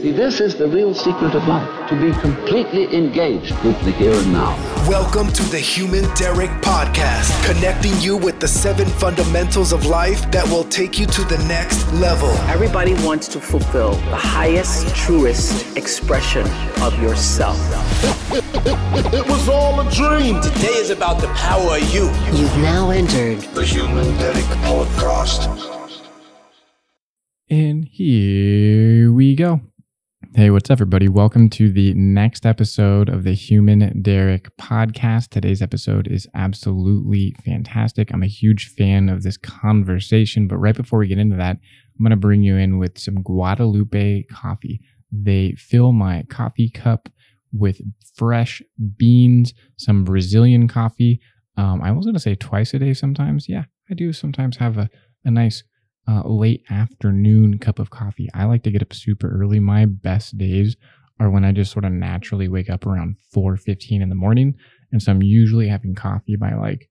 See, this is the real secret of life to be completely engaged with the here and now. Welcome to the Human Derek Podcast, connecting you with the seven fundamentals of life that will take you to the next level. Everybody wants to fulfill the highest, truest expression of yourself. It was all a dream. Today is about the power of you. You've now entered The Human Derek Podcast. And here we go. Hey, what's up, everybody? Welcome to the next episode of the Human Derek podcast. Today's episode is absolutely fantastic. I'm a huge fan of this conversation, but right before we get into that, I'm going to bring you in with some Guadalupe coffee. They fill my coffee cup with fresh beans, some Brazilian coffee. Um, I was going to say twice a day sometimes. Yeah, I do sometimes have a, a nice uh, late afternoon cup of coffee. I like to get up super early. My best days are when I just sort of naturally wake up around 4:15 in the morning, and so I'm usually having coffee by like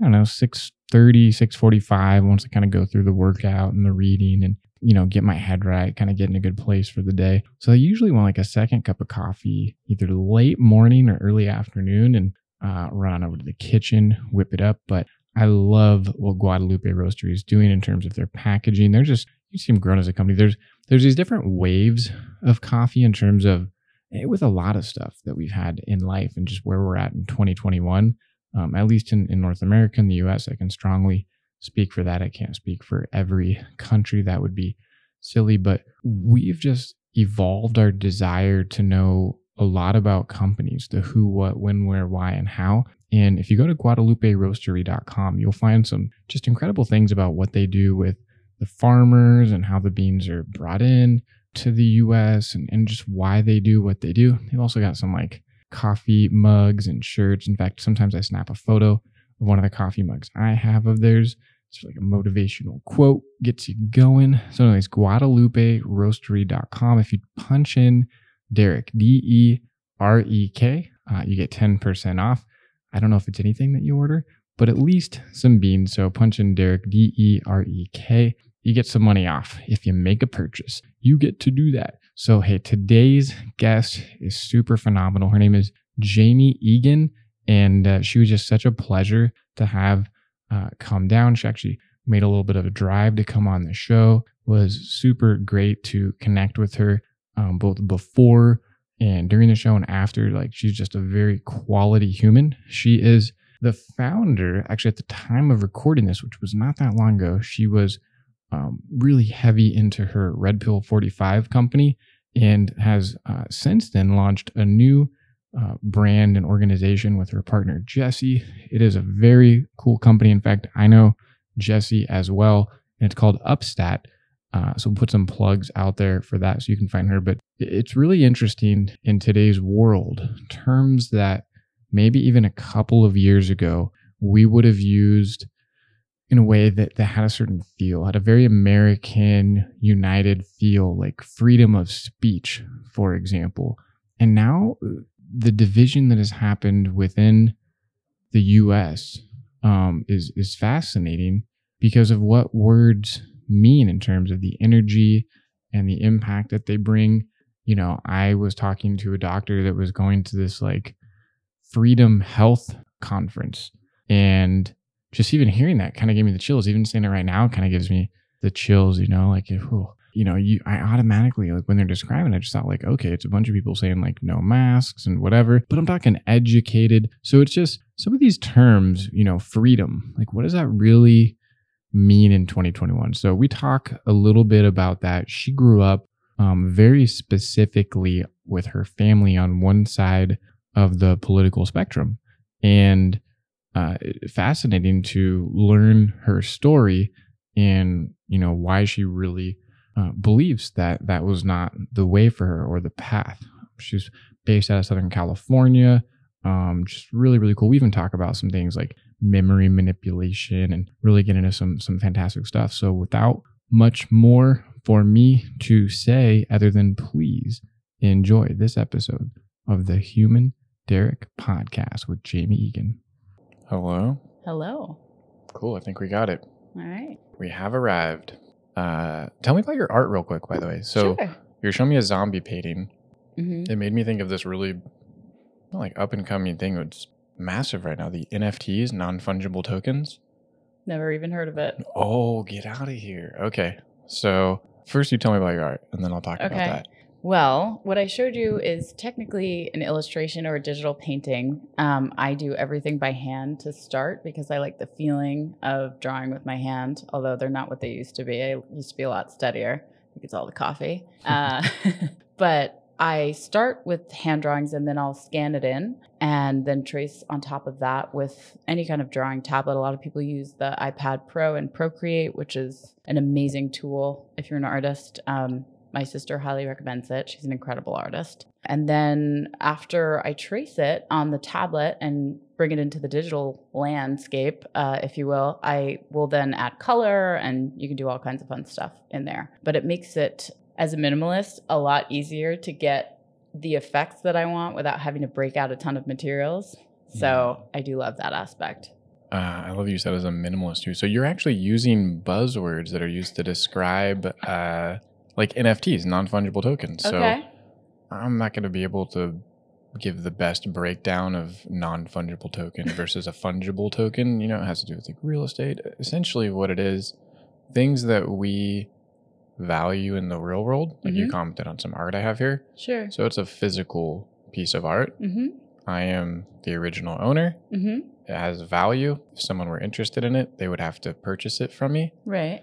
I don't know 6:30, 6:45 once I kind of go through the workout and the reading and you know get my head right, kind of get in a good place for the day. So I usually want like a second cup of coffee either late morning or early afternoon and uh, run on over to the kitchen, whip it up. But I love what Guadalupe Roastery is doing in terms of their packaging. They're just you see them growing as a company. There's there's these different waves of coffee in terms of eh, with a lot of stuff that we've had in life and just where we're at in 2021. Um, at least in, in North America and the US, I can strongly speak for that. I can't speak for every country. That would be silly, but we've just evolved our desire to know a lot about companies, the who, what, when, where, why, and how. And if you go to guadaluperoastery.com, you'll find some just incredible things about what they do with the farmers and how the beans are brought in to the US and, and just why they do what they do. They've also got some like coffee mugs and shirts. In fact, sometimes I snap a photo of one of the coffee mugs I have of theirs. It's like a motivational quote, gets you going. So, anyways, GuadalupeRoastery.com. If you punch in Derek, D E R E K, uh, you get 10% off. I don't know if it's anything that you order, but at least some beans. So punch in Derek, D E R E K. You get some money off if you make a purchase. You get to do that. So, hey, today's guest is super phenomenal. Her name is Jaimie Egan, and uh, she was just such a pleasure to have uh, come down. She actually made a little bit of a drive to come on the show. Was super great to connect with her um, both before and during the show and after. Like she's just a very quality human. She is the founder. Actually, at the time of recording this, which was not that long ago, she was um, really heavy into her Red Pill 45 company and has uh, since then launched a new uh, brand and organization with her partner Jesse. It is a very cool company. In fact, I know Jesse as well, and it's called Upstate. Uh, so we'll put some plugs out there for that so you can find her. But it's really interesting in today's world, terms that maybe even a couple of years ago we would have used in a way that, that had a certain feel, had a very American United feel, like freedom of speech, for example. And now uh, the division that has happened within the US um, is is fascinating because of what words mean in terms of the energy and the impact that they bring. You know, I was talking to a doctor that was going to this like freedom health conference and just even hearing that kind of gave me the chills. Even saying it right now kind of gives me the chills, you know, like, oh, you know, you, I automatically, like when they're describing, it, I just thought like, okay, it's a bunch of people saying like no masks and whatever, but I'm talking educated. So it's just some of these terms, you know, freedom, like what does that really mean in 2021? So we talk a little bit about that. She grew up um, very specifically with her family on one side of the political spectrum. And uh, fascinating to learn her story and you know why she really uh, believes that that was not the way for her or the path. She's based out of Southern California. Um, just really really cool. We even talk about some things like memory manipulation and really get into some some fantastic stuff. So without much more for me to say other than please enjoy this episode of the Human Derek podcast with Jaimie Egan. Hello. Hello. Cool. I think we got it. All right. We have arrived. Uh, tell me about your art real quick, by the way. So Sure. you're showing me a zombie painting. hmm It made me think of this really like up and coming thing. It's massive right now. The NFTs, non fungible tokens. Never even heard of it. Oh, get out of here. Okay. So first you tell me about your art and then I'll talk about Okay. that. Well, what I showed you is technically an illustration or a digital painting. Um, I do everything by hand to start because I like the feeling of drawing with my hand, although they're not what they used to be. I used to be a lot steadier. I think it's all the coffee. Uh, but I start with hand drawings and then I'll scan it in and then trace on top of that with any kind of drawing tablet. A lot of people use the iPad Pro and Procreate, which is an amazing tool if you're an artist. Um, my sister highly recommends it. She's an incredible artist. And then after I trace it on the tablet and bring it into the digital landscape, uh, if you will, I will then add color and you can do all kinds of fun stuff in there. But it makes it, as a minimalist, a lot easier to get the effects that I want without having to break out a ton of materials. So I do love that aspect. Uh, I love you said as a minimalist too. So you're actually using buzzwords that are used to describe uh, like NFTs, non fungible tokens. So. I'm not going to be able to give the best breakdown of non fungible token versus a fungible token. You know, it has to do with like real estate. Essentially, what it is, things that we value in the real world. Like you Mhm. commented on some art I have here. Sure. So it's a physical piece of art. Mm-hmm. I am the original owner. Mm-hmm. It has value. If someone were interested in it, they would have to purchase it from me. Right.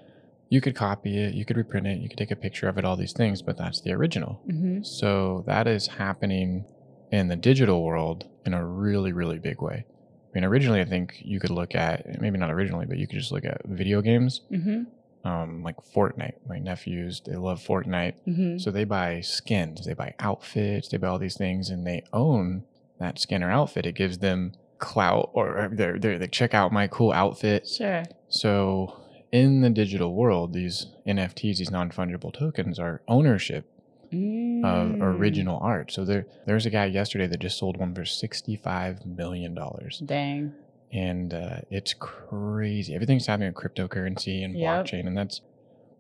You could copy it, you could reprint it, you could take a picture of it, all these things, but that's the original. Mm-hmm. So that is happening in the digital world in a really, really big way. I mean, originally, I think you could look at maybe not originally, but you could just look at video games, Mm-hmm. Um, like Fortnite. My nephews, they love Fortnite. Mm-hmm. So they buy skins, they buy outfits, they buy all these things, and they own that skin or outfit. It gives them clout, or they're, they're, they check out my cool outfit. Sure. So in the digital world, these NFTs, these non fungible tokens, are ownership of Mm. original art. So there, there's a guy yesterday that just sold one for sixty-five million dollars, Dang. And uh, it's crazy. Everything's happening with cryptocurrency and Yep. blockchain, and that's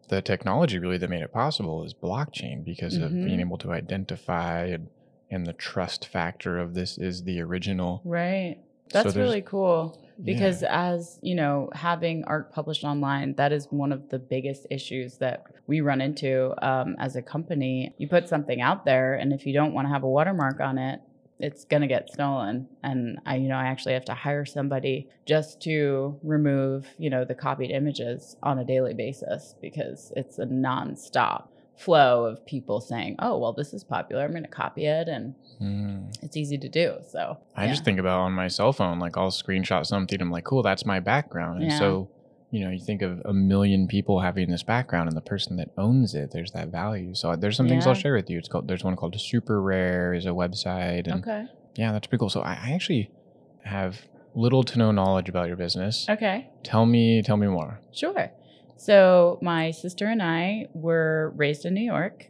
the technology really that made it possible is blockchain because of being Mhm. able to identify and and the trust factor of this is the original. Right. That's there's- really cool because Yeah. as, you know, having art published online, that is one of the biggest issues that we run into um, as a company. You put something out there and if you don't want to have a watermark on it, it's going to get stolen and I you know I actually have to hire somebody just to remove, you know, the copied images on a daily basis because it's a nonstop flow of people saying, "Oh, well this is popular. I'm going to copy it." And Mm. it's easy to do. So I yeah. just think about on my cell phone, like I'll screenshot something. I'm like, cool, that's my background. And Yeah. so, you know, you think of a million people having this background, and the person that owns it, there's that value. So uh, there's some things I'll share with you. It's called there's one called Super Rare is a website, and Okay. yeah, that's pretty cool. So I, I actually have little to no knowledge about your business. Okay. Tell me, tell me more. Sure. So my sister and I were raised in New York.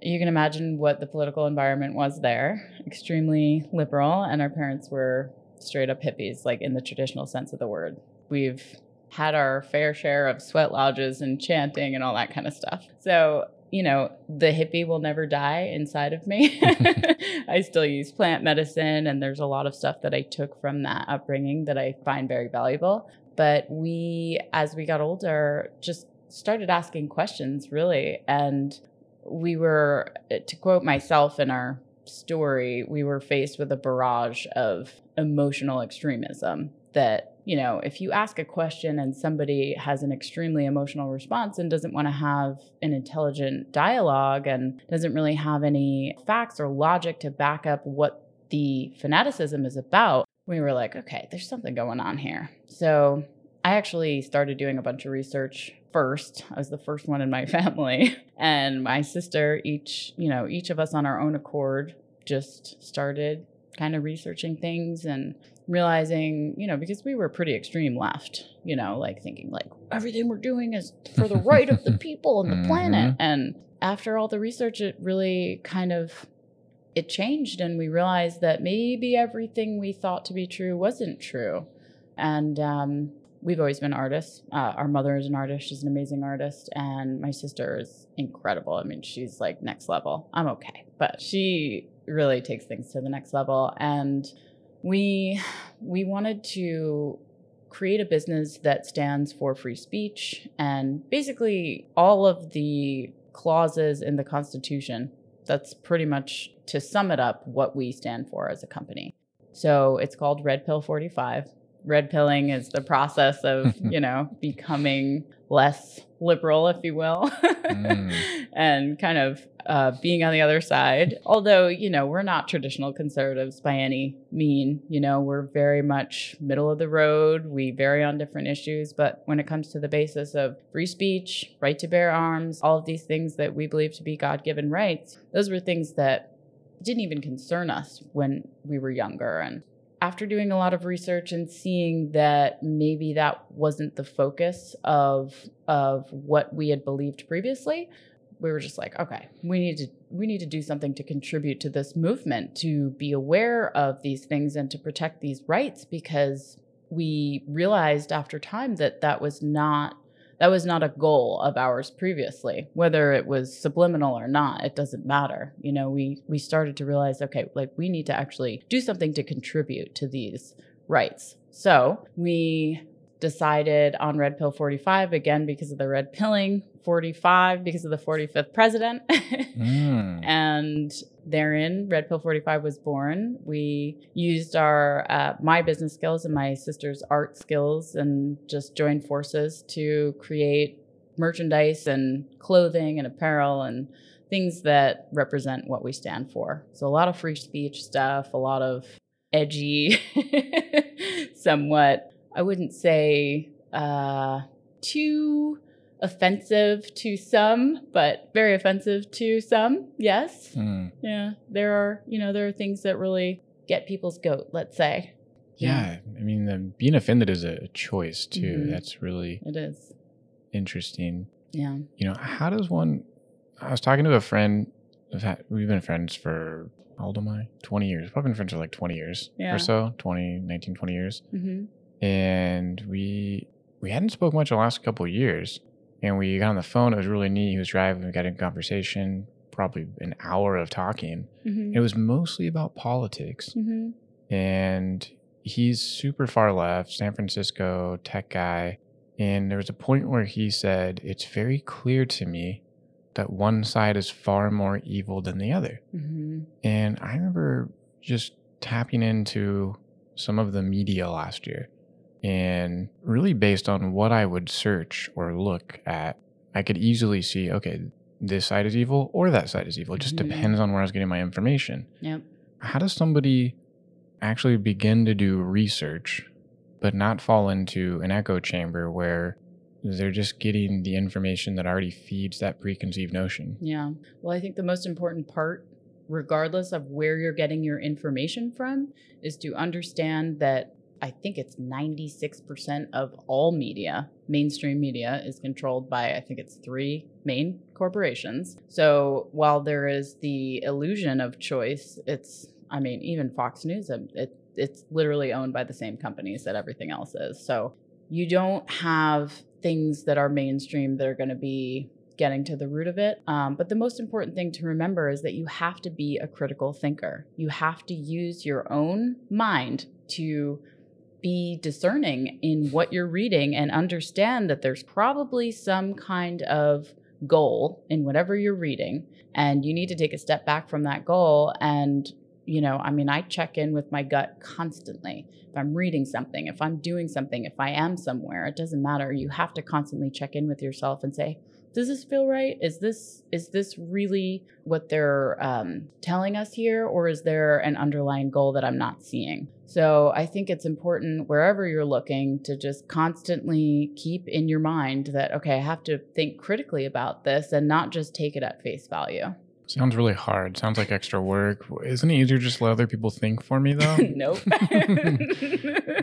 You can imagine what the political environment was there. Extremely liberal, and our parents were straight up hippies, like in the traditional sense of the word. We've had our fair share of sweat lodges and chanting and all that kind of stuff. So, you know, the hippie will never die inside of me. I still use plant medicine, and there's a lot of stuff that I took from that upbringing that I find very valuable. But we, as we got older, just started asking questions really. And we were, to quote myself in our story, we were faced with a barrage of emotional extremism that, you know, if you ask a question and somebody has an extremely emotional response and doesn't want to have an intelligent dialogue and doesn't really have any facts or logic to back up what the fanaticism is about, we were like, okay, there's something going on here. So I actually started doing a bunch of research first. I was the first one in my family. And my sister, each, you know, each of us on our own accord just started kind of researching things and realizing, you know, because we were pretty extreme left, you know, like thinking like everything we're doing is for the right of the people and the planet. Mhm. And after all the research, it really kind of it changed and we realized that maybe everything we thought to be true wasn't true. And um, we've always been artists. Uh, our mother is an artist; she's an amazing artist, and my sister is incredible. I mean, she's like next level. I'm okay, but she really takes things to the next level. And we we wanted to create a business that stands for free speech and basically all of the clauses in the Constitution. That's pretty much to sum it up what we stand for as a company. So it's called Red Pill 45. Red pilling is the process of, you know, becoming less liberal, if you will, mm. and kind of uh, being on the other side. Although, you know, we're not traditional conservatives by any mean. You know, we're very much middle of the road. We vary on different issues. But when it comes to the basis of free speech, right to bear arms, all of these things that we believe to be God given rights, those were things that didn't even concern us when we were younger. And after doing a lot of research and seeing that maybe that wasn't the focus of of what we had believed previously, we were just like, okay, we need to we need to do something to contribute to this movement, to be aware of these things and to protect these rights because we realized after time that that was not that was not a goal of ours previously whether it was subliminal or not it doesn't matter you know we we started to realize okay like we need to actually do something to contribute to these rights so we decided on red pill 45 again because of the red pilling 45 because of the 45th president. mm. And therein, Red Pill 45 was born. We used our uh, my business skills and my sister's art skills and just joined forces to create merchandise and clothing and apparel and things that represent what we stand for. So a lot of free speech stuff, a lot of edgy, somewhat, I wouldn't say uh, too offensive to some, but very offensive to some. Yes. Mm. Yeah. There are, you know, there are things that really get people's goat, let's say. Yeah. yeah. I mean, the, being offended is a choice too. Mm-hmm. That's really it is interesting. Yeah. You know, how does one? I was talking to a friend. We've been friends for how old am I? 20 years. We've been friends for like 20 years yeah. or so, 20, 19, 20 years. Mm-hmm. And we we hadn't spoke much the last couple years and we got on the phone. It was really neat. He was driving. We got in conversation, probably an hour of talking. Mm-hmm. It was mostly about politics. Mm-hmm. And he's super far left, San Francisco tech guy. And there was a point where he said, It's very clear to me that one side is far more evil than the other. Mm-hmm. And I remember just tapping into some of the media last year and really based on what I would search or look at, I could easily see, okay, this side is evil or that side is evil. It just mm-hmm. depends on where I was getting my information. Yep. How does somebody actually begin to do research, but not fall into an echo chamber where they're just getting the information that already feeds that preconceived notion? Yeah. Well, I think the most important part regardless of where you're getting your information from, is to understand that I think it's 96% of all media, mainstream media, is controlled by, I think it's three main corporations. So while there is the illusion of choice, it's, I mean, even Fox News, um, it, it's literally owned by the same companies that everything else is. So you don't have things that are mainstream that are going to be getting to the root of it. Um, but the most important thing to remember is that you have to be a critical thinker. You have to use your own mind to be discerning in what you're reading and understand that there's probably some kind of goal in whatever you're reading and you need to take a step back from that goal and you know i mean i check in with my gut constantly. If i'm reading something if i'm doing something if i am somewhere it doesn't matter. You have to constantly check in with yourself and say does this feel right? Is this is this really what they're um, telling us here or is there an underlying goal that i'm not seeing? So i think it's important wherever you're looking to just constantly keep in your mind that okay i have to think critically about this and not just take it at face value Sounds really hard. Sounds like extra work. Isn't it easier just let other people think for me though? nope.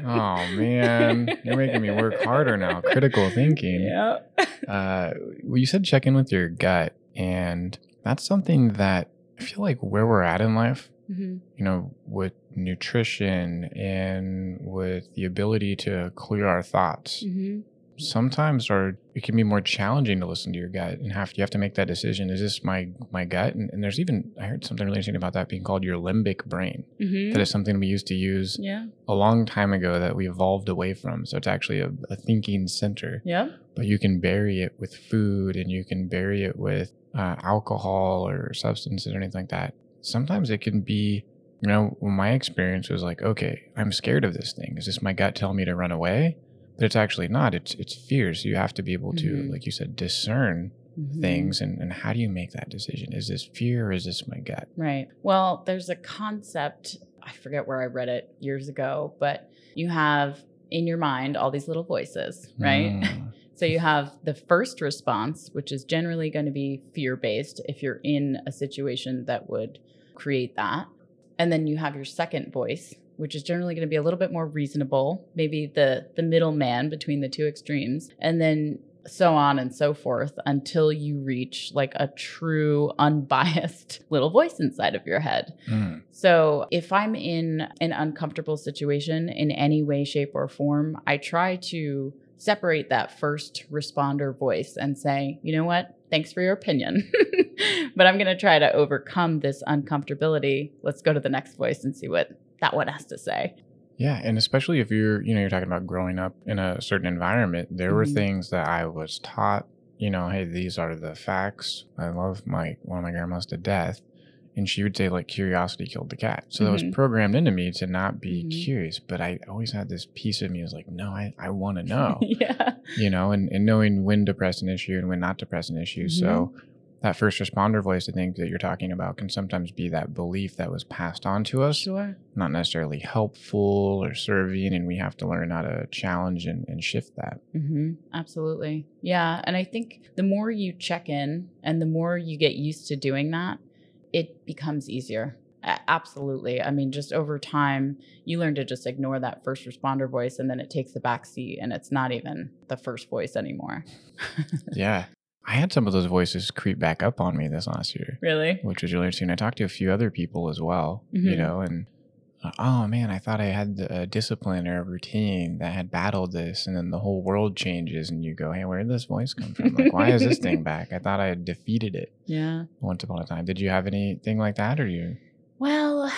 oh man, you're making me work harder now. Critical thinking. Yeah. uh, well, you said check in with your gut, and that's something that I feel like where we're at in life, hmm you know, with nutrition and with the ability to clear our thoughts. hmm Sometimes our it can be more challenging to listen to your gut and have you have to make that decision. Is this my my gut? And, and there's even I heard something really interesting about that being called your limbic brain. hmm That is something we used to use Yeah. a long time ago that we evolved away from. So it's actually a, a thinking center. Yep. But you can bury it with food and you can bury it with uh, alcohol or substances or anything like that. Sometimes it can be, you know, my experience was like, okay, I'm scared of this thing. Is this my gut telling me to run away? But it's actually not. It's it's fear. So you have to be able to, Mhm. like you said, discern Mhm. things and, and how do you make that decision? Is this fear or is this my gut? Right. Well, there's a concept, I forget where I read it years ago, but you have in your mind all these little voices, right? Mm. So you have the first response, which is generally going to be fear based if you're in a situation that would create that. And then you have your second voice, which is generally going to be a little bit more reasonable, maybe the the middleman between the two extremes. And then so on and so forth until you reach like a true unbiased little voice inside of your head. Mm. So, if I'm in an uncomfortable situation in any way, shape, or form, I try to separate that first responder voice and say, you know what? Thanks for your opinion. but I'm going to try to overcome this uncomfortability. Let's go to the next voice and see what that one has to say. Yeah, and especially if you're, you know, you're talking about growing up in a certain environment, there were Mhm. things that I was taught, you know, hey, these are the facts. I love my one of my grandmas to death, and she would say like curiosity killed the cat. So that was Mhm. programmed into me to not be Mhm. curious, but I always had this piece of me was like, no, I I want to know, yeah. you know, and and knowing when to press an issue and when not to press an issue. So that first responder voice, I think that you're talking about, can sometimes be that belief that was passed on to us Sure. not necessarily helpful or serving and we have to learn how to challenge and, and shift that hmm Absolutely. Yeah. And I think the more you check in and the more you get used to doing that, it becomes easier. Absolutely. I mean, just over time, you learn to just ignore that first responder voice and then it takes the back seat and it's not even the first voice anymore. yeah i had some of those voices creep back up on me this last year really? which was really interesting i talked to a few other people as well you Mhm. know and uh, oh man i thought i had a discipline or a routine that had battled this and then the whole world changes and you go hey where did this voice come from like why is this thing back i thought i had defeated it Yeah. once upon a time did you have anything like that or you Well,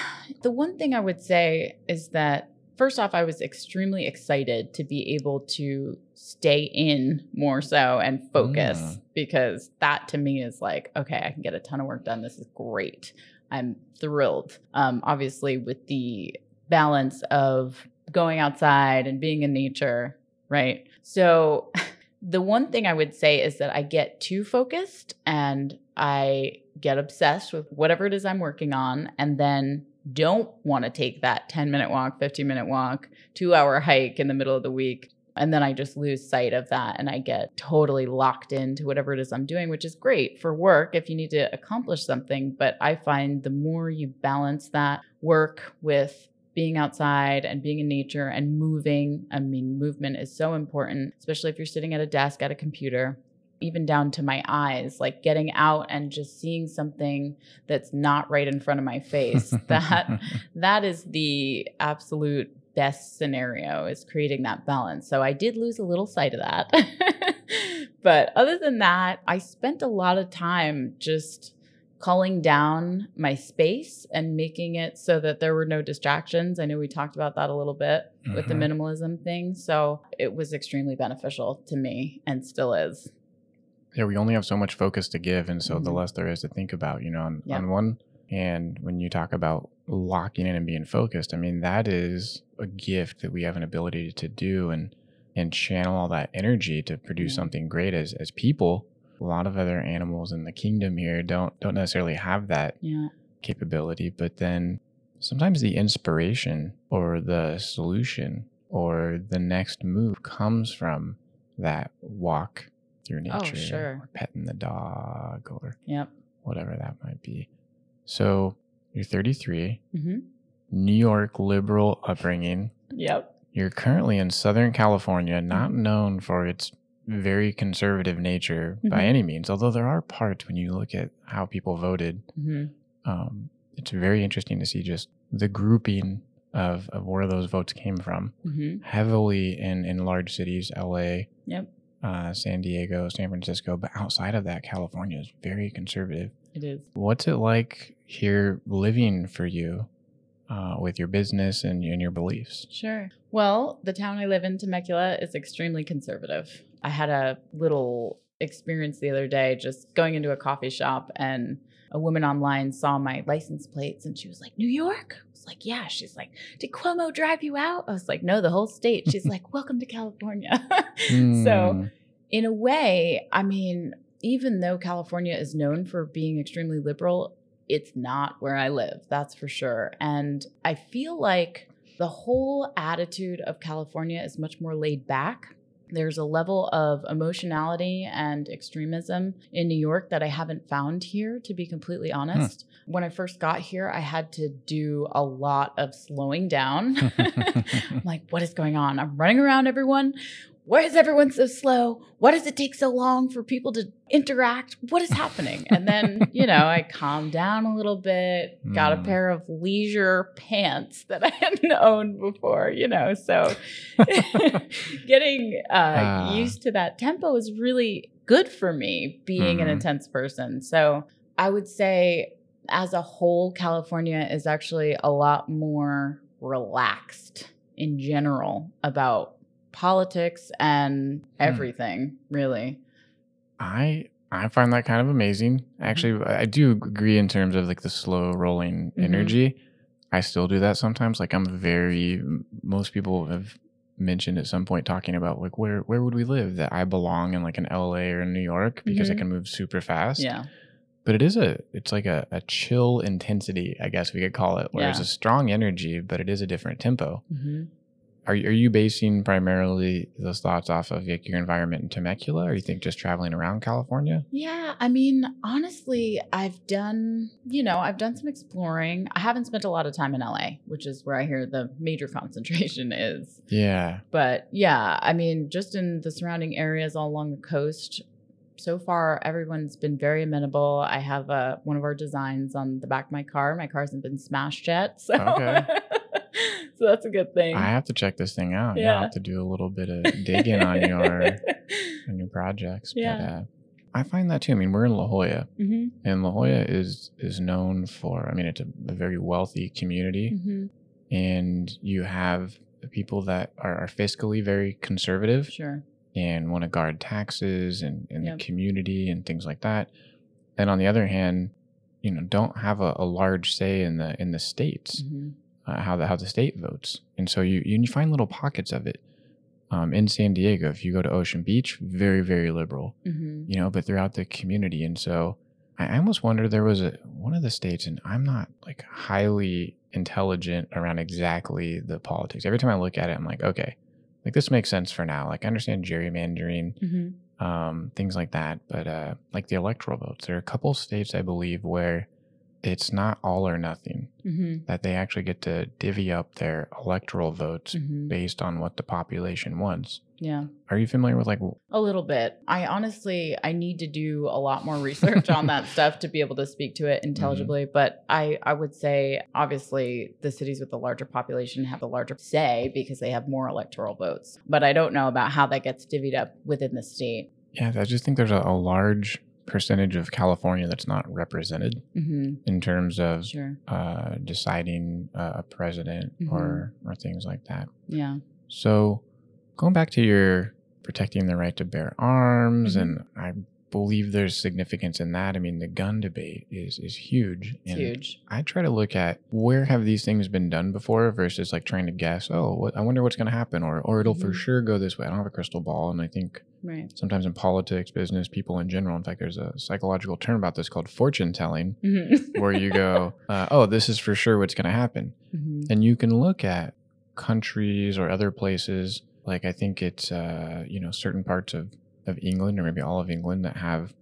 the one thing I would say is that first off, I was extremely excited to be able to stay in more so and focus Mm. because that to me is like, okay, I can get a ton of work done. This is great. I'm thrilled. Um, obviously, with the balance of going outside and being in nature, right? So, the one thing I would say is that I get too focused and I get obsessed with whatever it is I'm working on and then don't want to take that 10 minute walk, 15 minute walk, two hour hike in the middle of the week. And then I just lose sight of that and I get totally locked into whatever it is I'm doing, which is great for work if you need to accomplish something. But I find the more you balance that work with being outside and being in nature and moving, I mean, movement is so important, especially if you're sitting at a desk at a computer even down to my eyes, like getting out and just seeing something that's not right in front of my face. that that is the absolute best scenario is creating that balance. So I did lose a little sight of that. but other than that, I spent a lot of time just calling down my space and making it so that there were no distractions. I know we talked about that a little bit with the Mhm. minimalism thing. So it was extremely beneficial to me and still is. Yeah, we only have so much focus to give, and so the Mhm. less there is to think about. You know, on, Yeah. on one hand, when you talk about locking in and being focused, I mean that is a gift that we have an ability to do and and channel all that energy to produce Yeah. something great as as people. A lot of other animals in the kingdom here don't don't necessarily have that Yeah. capability, but then sometimes the inspiration or the solution or the next move comes from that walk through Oh, nature sure. or petting the dog or Yep. whatever that might be. So you're 33, hmm New York liberal upbringing. Yep. You're currently in Southern California, not Mhm. known for its very conservative nature by Mhm. any means, although there are parts when you look at how people voted hmm um, it's very interesting to see just the grouping of, of where those votes came from. hmm Heavily in, in large cities, LA, Yep, uh, San Diego, San Francisco, but outside of that, California is very conservative. it is. What's it like here living for you uh, with your business and, and your beliefs? Sure. Well, the town I live in, Temecula, is extremely conservative. I had a little experience the other day just going into a coffee shop and a woman online saw my license plates and she was like, New York? I was like, Yeah. She's like, Did Cuomo drive you out? I was like, No, the whole state. She's like, Welcome to California. So, Hmm. in a way, I mean, even though California is known for being extremely liberal, it's not where I live, that's for sure. And I feel like the whole attitude of California is much more laid back. There's a level of emotionality and extremism in New York that I haven't found here, to be completely hmm. honest. When I first got here, I had to do a lot of slowing down. I'm like, what is going on? I'm running around everyone. Why is everyone so slow? Why does it take so long for people to interact? What is happening? And then, you know, I calmed down a little bit, got a Mm. pair of leisure pants that I hadn't owned before, you know. So getting uh, Ah. used to that tempo is really good for me being an Mhm. intense person. So I would say, as a whole, California is actually a lot more relaxed in general about politics and everything, really. I I find that kind of amazing. Actually, I do agree in terms of like the slow rolling Mhm. energy. I still do that sometimes. Like I'm very most people have mentioned at some point talking about like where where would we live that I belong in like an LA or New York because I Mhm. can move super fast. Yeah. But it is a it's like a, a chill intensity, I guess we could call it, where it's Yeah. a strong energy, but it is a different tempo. hmm Are you, are you basing primarily those thoughts off of like your environment in Temecula, or you think just traveling around California? Yeah, I mean, honestly, I've done, you know, I've done some exploring. I haven't spent a lot of time in LA, which is where I hear the major concentration is. Yeah. But yeah, I mean, just in the surrounding areas all along the coast, so far everyone's been very amenable. I have uh, one of our designs on the back of my car. My car hasn't been smashed yet, so Okay. So that's a good thing. I have to check this thing out. Yeah. I'll have to do a little bit of digging on your on your projects. But Yeah. uh, I find that too. I mean, we're in La Jolla, hmm and La Jolla is is known for. I mean, it's a, a very wealthy community, hmm and you have people that are, are fiscally very conservative Sure. and want to guard taxes and, and Yep. the community and things like that. And on the other hand, you know, don't have a, a large say in the in the states hmm uh, how the how the state votes, and so you you find little pockets of it. Um, in San Diego, if you go to Ocean Beach, very very liberal, hmm you know, but throughout the community, and so I almost wonder there was a one of the states, and I'm not like highly intelligent around exactly the politics. Every time I look at it, I'm like, okay, like this makes sense for now. Like I understand gerrymandering, hmm um, things like that. But uh, like the electoral votes, there are a couple states I believe where it's not all or nothing. hmm That they actually get to divvy up their electoral votes hmm based on what the population wants. Yeah. Are you familiar with like? A little bit. I honestly, I need to do a lot more research on that stuff to be able to speak to it intelligibly. But I, I would say, obviously, the cities with the larger population have a larger say because they have more electoral votes. But I don't know about how that gets divvied up within the state. Yeah, I just think there's a, a large percentage of California that's not represented hmm in terms of Sure. uh, deciding uh, a president Mhm. or or things like that. Yeah. So, going back to your protecting the right to bear arms, Mhm. and I believe there's significance in that. I mean, the gun debate is is huge. It's and huge. I try to look at where have these things been done before versus like trying to guess. Oh, what, I wonder what's going to happen, or or it'll for Mhm. sure go this way. I don't have a crystal ball, and I think Right. sometimes in politics, business, people in general. In fact, there's a psychological term about this called fortune telling, hmm where you go, uh, "Oh, this is for sure what's going to happen," hmm and you can look at countries or other places. Like I think it's uh, you know certain parts of of England or maybe all of England that have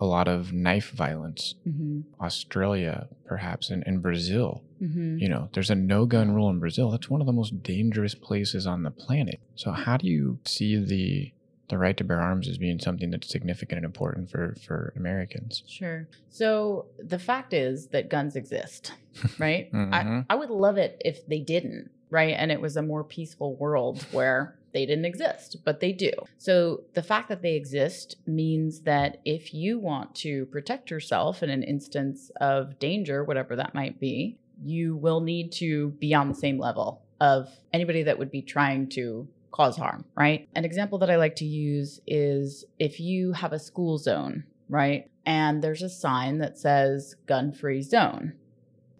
a lot of knife violence. hmm Australia, perhaps, and, and Brazil. hmm You know, there's a no gun rule in Brazil. That's one of the most dangerous places on the planet. So, how do you see the the right to bear arms as being something that's significant and important for for Americans. Sure. So the fact is that guns exist, right? Mhm. I, I would love it if they didn't, right? And it was a more peaceful world where they didn't exist, but they do. So the fact that they exist means that if you want to protect yourself in an instance of danger, whatever that might be, you will need to be on the same level of anybody that would be trying to cause harm, right? An example that I like to use is if you have a school zone, right? And there's a sign that says gun free zone,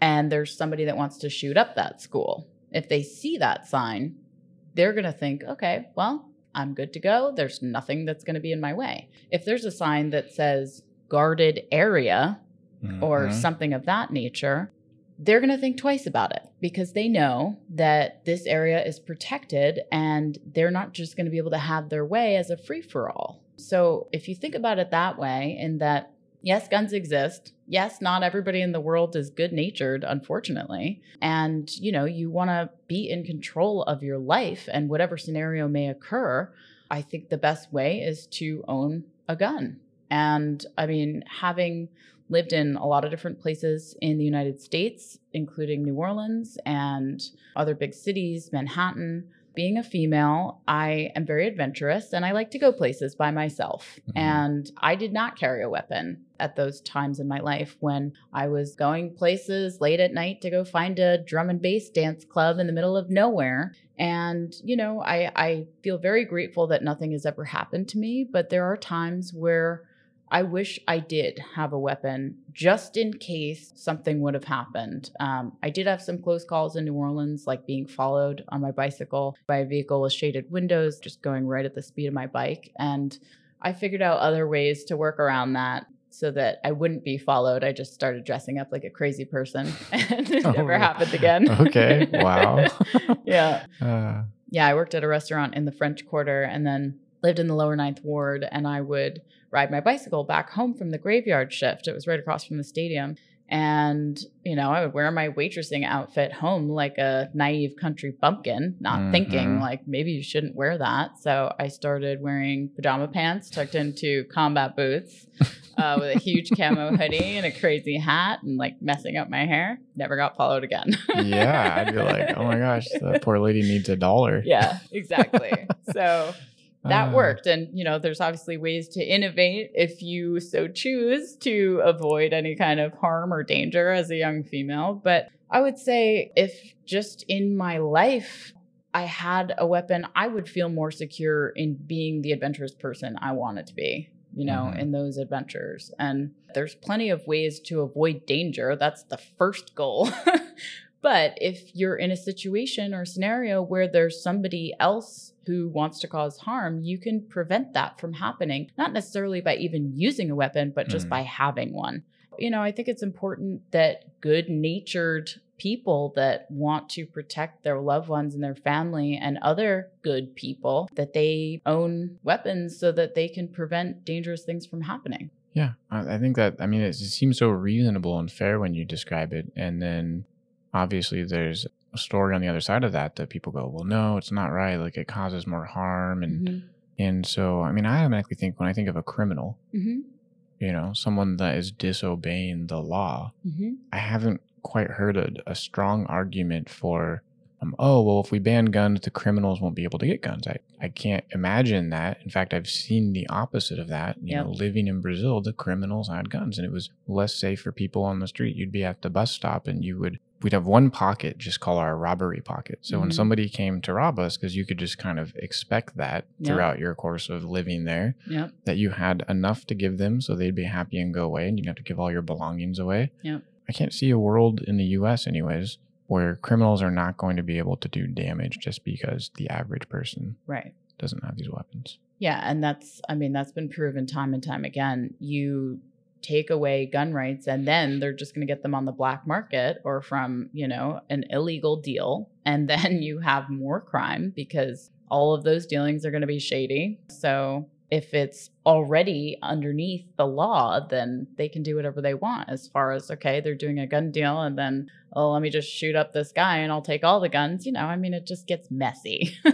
and there's somebody that wants to shoot up that school. If they see that sign, they're going to think, okay, well, I'm good to go. There's nothing that's going to be in my way. If there's a sign that says guarded area or Mhm. something of that nature, they're going to think twice about it because they know that this area is protected and they're not just going to be able to have their way as a free for all. So, if you think about it that way, in that, yes, guns exist. Yes, not everybody in the world is good natured, unfortunately. And, you know, you want to be in control of your life and whatever scenario may occur. I think the best way is to own a gun. And I mean, having lived in a lot of different places in the United States, including New Orleans and other big cities, Manhattan. Being a female, I am very adventurous and I like to go places by myself. Mhm. And I did not carry a weapon at those times in my life when I was going places late at night to go find a drum and bass dance club in the middle of nowhere. And, you know, I, I feel very grateful that nothing has ever happened to me, but there are times where I wish I did have a weapon just in case something would have happened. Um, I did have some close calls in New Orleans, like being followed on my bicycle by a vehicle with shaded windows, just going right at the speed of my bike. And I figured out other ways to work around that so that I wouldn't be followed. I just started dressing up like a crazy person and it Oh, never happened again. Okay, wow. yeah Uh, yeah, I worked at a restaurant in the French Quarter and then lived in the lower ninth ward. And I would ride my bicycle back home from the graveyard shift. It was right across from the stadium. And, you know, I would wear my waitressing outfit home like a naive country bumpkin, not thinking Mhm. like maybe you shouldn't wear that. So I started wearing pajama pants tucked into combat boots uh, with a huge camo hoodie and a crazy hat and like messing up my hair. Never got followed again. yeah, I'd be like, oh my gosh, that poor lady needs a dollar. yeah, exactly. so that Uh, worked. And, you know, there's obviously ways to innovate if you so choose to avoid any kind of harm or danger as a young female. But I would say if just in my life, I had a weapon, I would feel more secure in being the adventurous person I wanted to be, you know, Mhm. in those adventures. And there's plenty of ways to avoid danger. That's the first goal. but if you're in a situation or scenario where there's somebody else who wants to cause harm, you can prevent that from happening, not necessarily by even using a weapon, but just Mm. by having one. You know, I think it's important that good natured people that want to protect their loved ones and their family and other good people that they own weapons so that they can prevent dangerous things from happening. Yeah, I, think that. I mean, it, seems so reasonable and fair when you describe it, and then obviously there's story on the other side of that that people go, "Well, no, it's not right. Like it causes more harm," and Mhm. and so I mean, I automatically think when I think of a criminal, Mhm. you know, someone that is disobeying the law, Mhm. I haven't quite heard a, a strong argument for, um, oh, well, if we ban guns, the criminals won't be able to get guns. I, I can't imagine that. In fact, I've seen the opposite of that. You Yep. know, living in Brazil, the criminals had guns and it was less safe for people on the street. You'd be at the bus stop and you would, we'd have one pocket just call our robbery pocket. So when Mhm. somebody came to rob us, because you could just kind of expect that Yep. throughout your course of living there, Yep. that you had enough to give them so they'd be happy and go away and you didn't have to give all your belongings away. Yep. I can't see a world in the US anyways where criminals are not going to be able to do damage just because the average person Right. doesn't have these weapons. Yeah, and that's I mean that's been proven time and time again. You take away gun rights and then they're just going to get them on the black market or from, you know, an illegal deal and then you have more crime because all of those dealings are going to be shady. So if it's already underneath the law, then they can do whatever they want as far as okay, they're doing a gun deal and then oh, let me just shoot up this guy and I'll take all the guns, you know, I mean it just gets messy.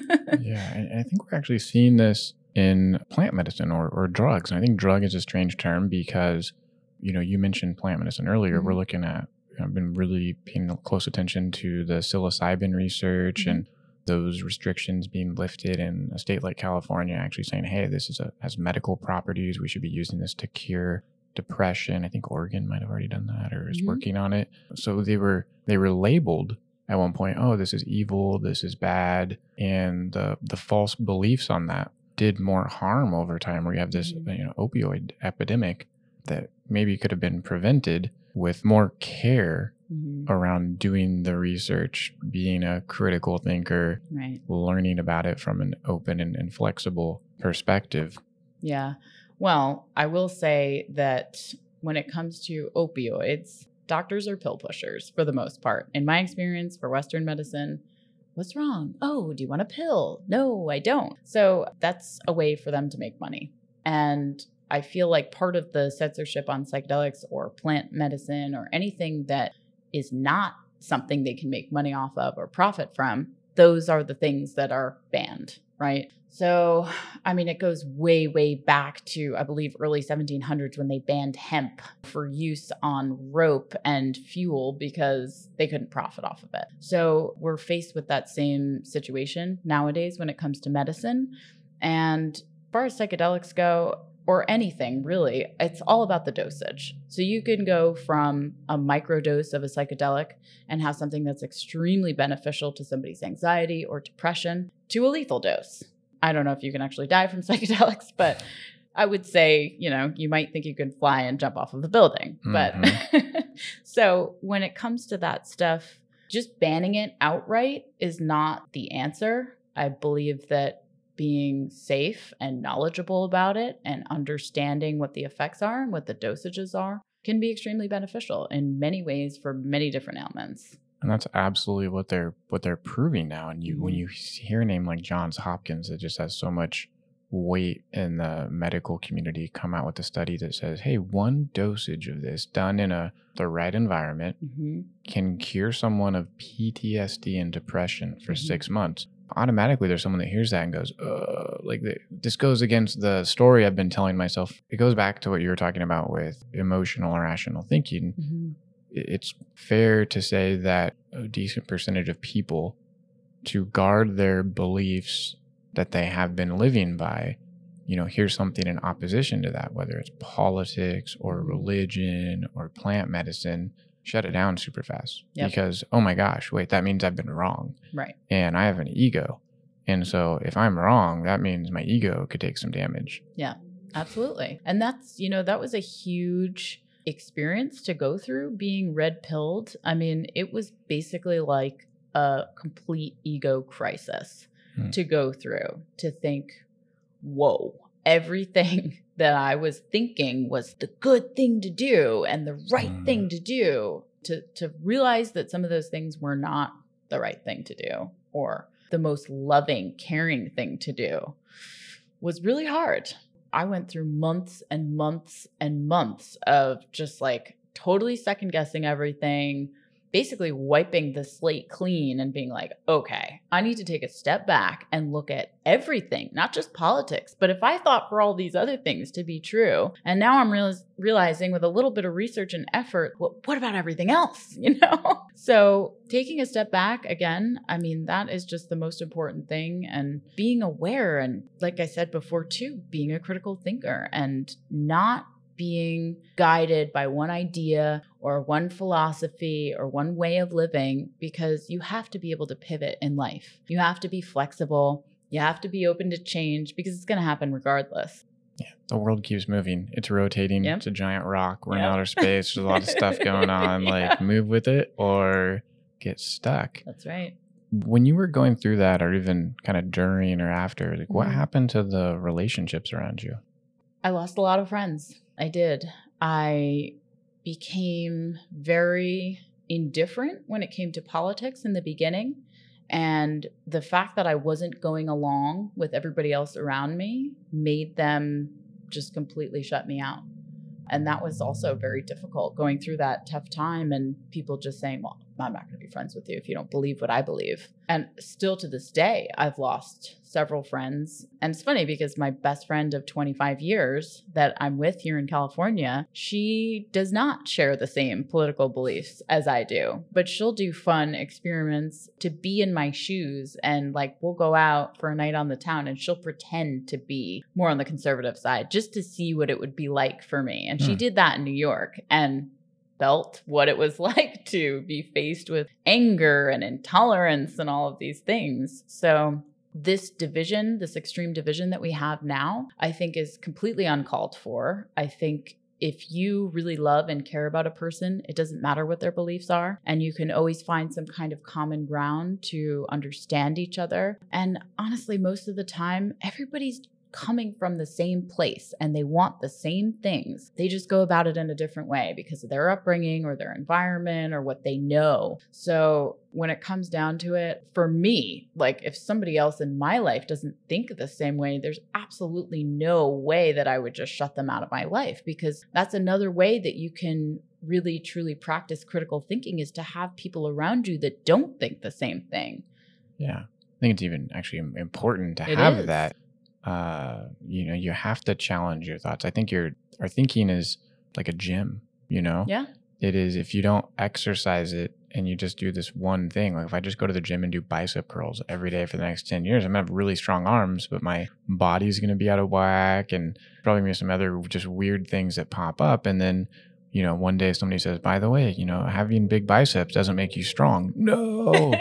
yeah, I think we're actually seeing this in plant medicine or, or drugs. And I think drug is a strange term because, you know, you mentioned plant medicine earlier. We're Mhm. looking at, I've been really paying close attention to the psilocybin research Mhm. and those restrictions being lifted in a state like California, actually saying, hey, this is a, has medical properties. We should be using this to cure depression. I think Oregon might have already done that or is Mhm. working on it. So they were they were labeled at one point, oh, this is evil, this is bad, and the the false beliefs on that did more harm over time. Where you have this Mhm. you know opioid epidemic that maybe could have been prevented with more care Mhm. around doing the research, being a critical thinker, Right. learning about it from an open and, and flexible perspective. Yeah. Well, I will say that when it comes to opioids, doctors are pill pushers for the most part. In my experience for Western medicine, what's wrong? Oh, do you want a pill? No, I don't. So that's a way for them to make money. And I feel like part of the censorship on psychedelics or plant medicine or anything that is not something they can make money off of or profit from, those are the things that are banned, right? So, I mean, it goes way, way back to, I believe, early 1700s when they banned hemp for use on rope and fuel because they couldn't profit off of it. So, we're faced with that same situation nowadays when it comes to medicine. And as far as psychedelics go, or anything really, it's all about the dosage. So you can go from a microdose of a psychedelic and have something that's extremely beneficial to somebody's anxiety or depression to a lethal dose. I don't know if you can actually die from psychedelics, but I would say, you know, you might think you can fly and jump off of the building. But mm-hmm. so when it comes to that stuff, just banning it outright is not the answer. I believe that being safe and knowledgeable about it and understanding what the effects are and what the dosages are can be extremely beneficial in many ways for many different ailments. And that's absolutely what they're what they're proving now. And you when you hear a name like Johns Hopkins, it just has so much weight in the medical community come out with a study that says, hey, one dosage of this done in a the right environment Mm-hmm. can cure someone of PTSD and depression for Mhm. six months. Automatically, there's someone that hears that and goes, uh, like the, this goes against the story I've been telling myself. It goes back to what you were talking about with emotional or rational thinking Mm-hmm. it's fair to say that a decent percentage of people to guard their beliefs that they have been living by you know hear something in opposition to that whether it's politics or Mhm. religion or plant medicine shut it down super fast Yep. because oh my gosh wait that means i've been wrong Right. and i have an ego and so if i'm wrong that means my ego could take some damage Yeah, Absolutely. And that's, you know, that was a huge experience to go through being red pilled. I mean, it was basically like a complete ego crisis Hmm. to go through to think, whoa, everything that I was thinking was the good thing to do and the right Mm. thing to do, to, to realize that some of those things were not the right thing to do or the most loving, caring thing to do was really hard. I went through months and months and months of just like totally second guessing everything, basically wiping the slate clean and being like, okay, I need to take a step back and look at everything, not just politics. But if I thought for all these other things to be true, and now I'm realiz- realizing with a little bit of research and effort, what about everything else? You know? So taking a step back again, I mean, that is just the most important thing. And being aware, and like I said before, too, being a critical thinker and not being guided by one idea or one philosophy or one way of living because you have to be able to pivot in life. You have to be flexible. You have to be open to change because it's going to happen regardless. Yeah, the world keeps moving. It's rotating. Yep. It's a giant rock. We're in outer space. There's a lot of stuff going on. Yeah. Like move with it or get stuck. That's right. When you were going through that, or even kind of during or after, like what Mhm. happened to the relationships around you? I lost a lot of friends. I did. I became very indifferent when it came to politics in the beginning. And the fact that I wasn't going along with everybody else around me made them just completely shut me out. And that was also very difficult going through that tough time and people just saying, well, I'm not going to be friends with you if you don't believe what I believe. And still to this day, I've lost several friends. And it's funny because my best friend of 25 years that I'm with here in California, she does not share the same political beliefs as I do, but she'll do fun experiments to be in my shoes. And like, we'll go out for a night on the town and she'll pretend to be more on the conservative side just to see what it would be like for me. And she Hmm. did that in New York. And felt what it was like to be faced with anger and intolerance and all of these things. So, this division, this extreme division that we have now, I think is completely uncalled for. I think if you really love and care about a person, it doesn't matter what their beliefs are. And you can always find some kind of common ground to understand each other. And honestly, most of the time, everybody's coming from the same place and they want the same things. They just go about it in a different way because of their upbringing or their environment or what they know. So, when it comes down to it, for me, like if somebody else in my life doesn't think the same way, there's absolutely no way that I would just shut them out of my life because that's another way that you can really truly practice critical thinking is to have people around you that don't think the same thing. Yeah. I think it's even actually important to It have is. that. Uh, you know, you have to challenge your thoughts. I think your our thinking is like a gym, you know? Yeah. It is if you don't exercise it and you just do this one thing, like if I just go to the gym and do bicep curls every day for the next 10 years, I'm gonna have really strong arms, but my body's gonna be out of whack and probably some other just weird things that pop up. And then, you know, one day somebody says, by the way, you know, having big biceps doesn't make you strong. No.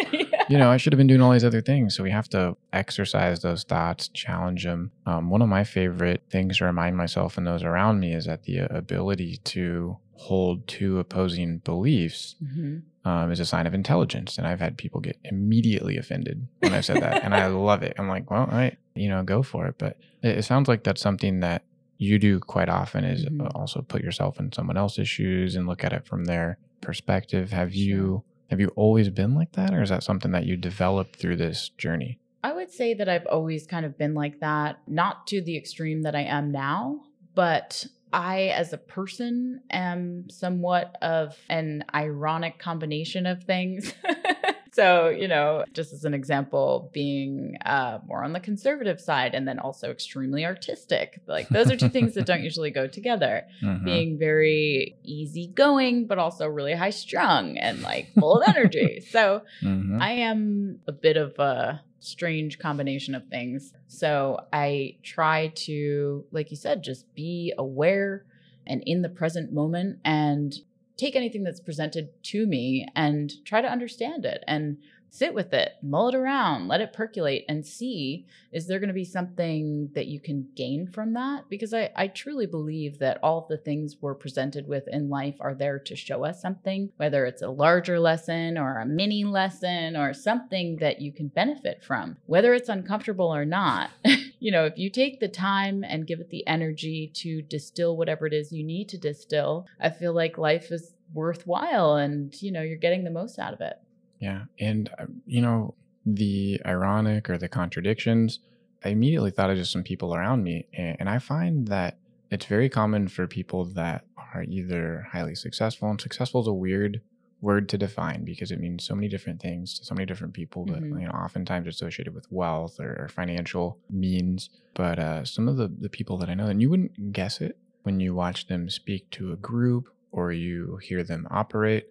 you know, I should have been doing all these other things. So we have to exercise those thoughts, challenge them. Um, one of my favorite things to remind myself and those around me is that the uh, ability to hold two opposing beliefs Mhm. um, is a sign of intelligence. And I've had people get immediately offended when I said that. and I love it. I'm like, well, all right, you know, go for it. But it, it sounds like that's something that you do quite often is uh, also put yourself in someone else's shoes and look at it from their perspective. Have you have you always been like that or is that something that you developed through this journey? I would say that I've always kind of been like that, not to the extreme that I am now, but I, as a person, am somewhat of an ironic combination of things. so, you know, just as an example, being uh, more on the conservative side and then also extremely artistic. Like, those are two things that don't usually go together. Mhm. Being very easygoing, but also really high strung and like full of energy. So, Mhm. I am a bit of a strange combination of things. So I try to, like you said, just be aware and in the present moment and take anything that's presented to me and try to understand it. And sit with it, mull it around, let it percolate and see is there going to be something that you can gain from that? Because I, I truly believe that all of the things we're presented with in life are there to show us something, whether it's a larger lesson or a mini lesson or something that you can benefit from, whether it's uncomfortable or not. you know, if you take the time and give it the energy to distill whatever it is you need to distill, I feel like life is worthwhile and, you know, you're getting the most out of it. Yeah. And, uh, you know, the ironic or the contradictions, I immediately thought of just some people around me. And, I find that it's very common for people that are either highly successful, and successful is a weird word to define because it means so many different things to so many different people, but, Mhm. you know, oftentimes associated with wealth or, or financial means. But uh, some of the, the people that I know, and you wouldn't guess it when you watch them speak to a group or you hear them operate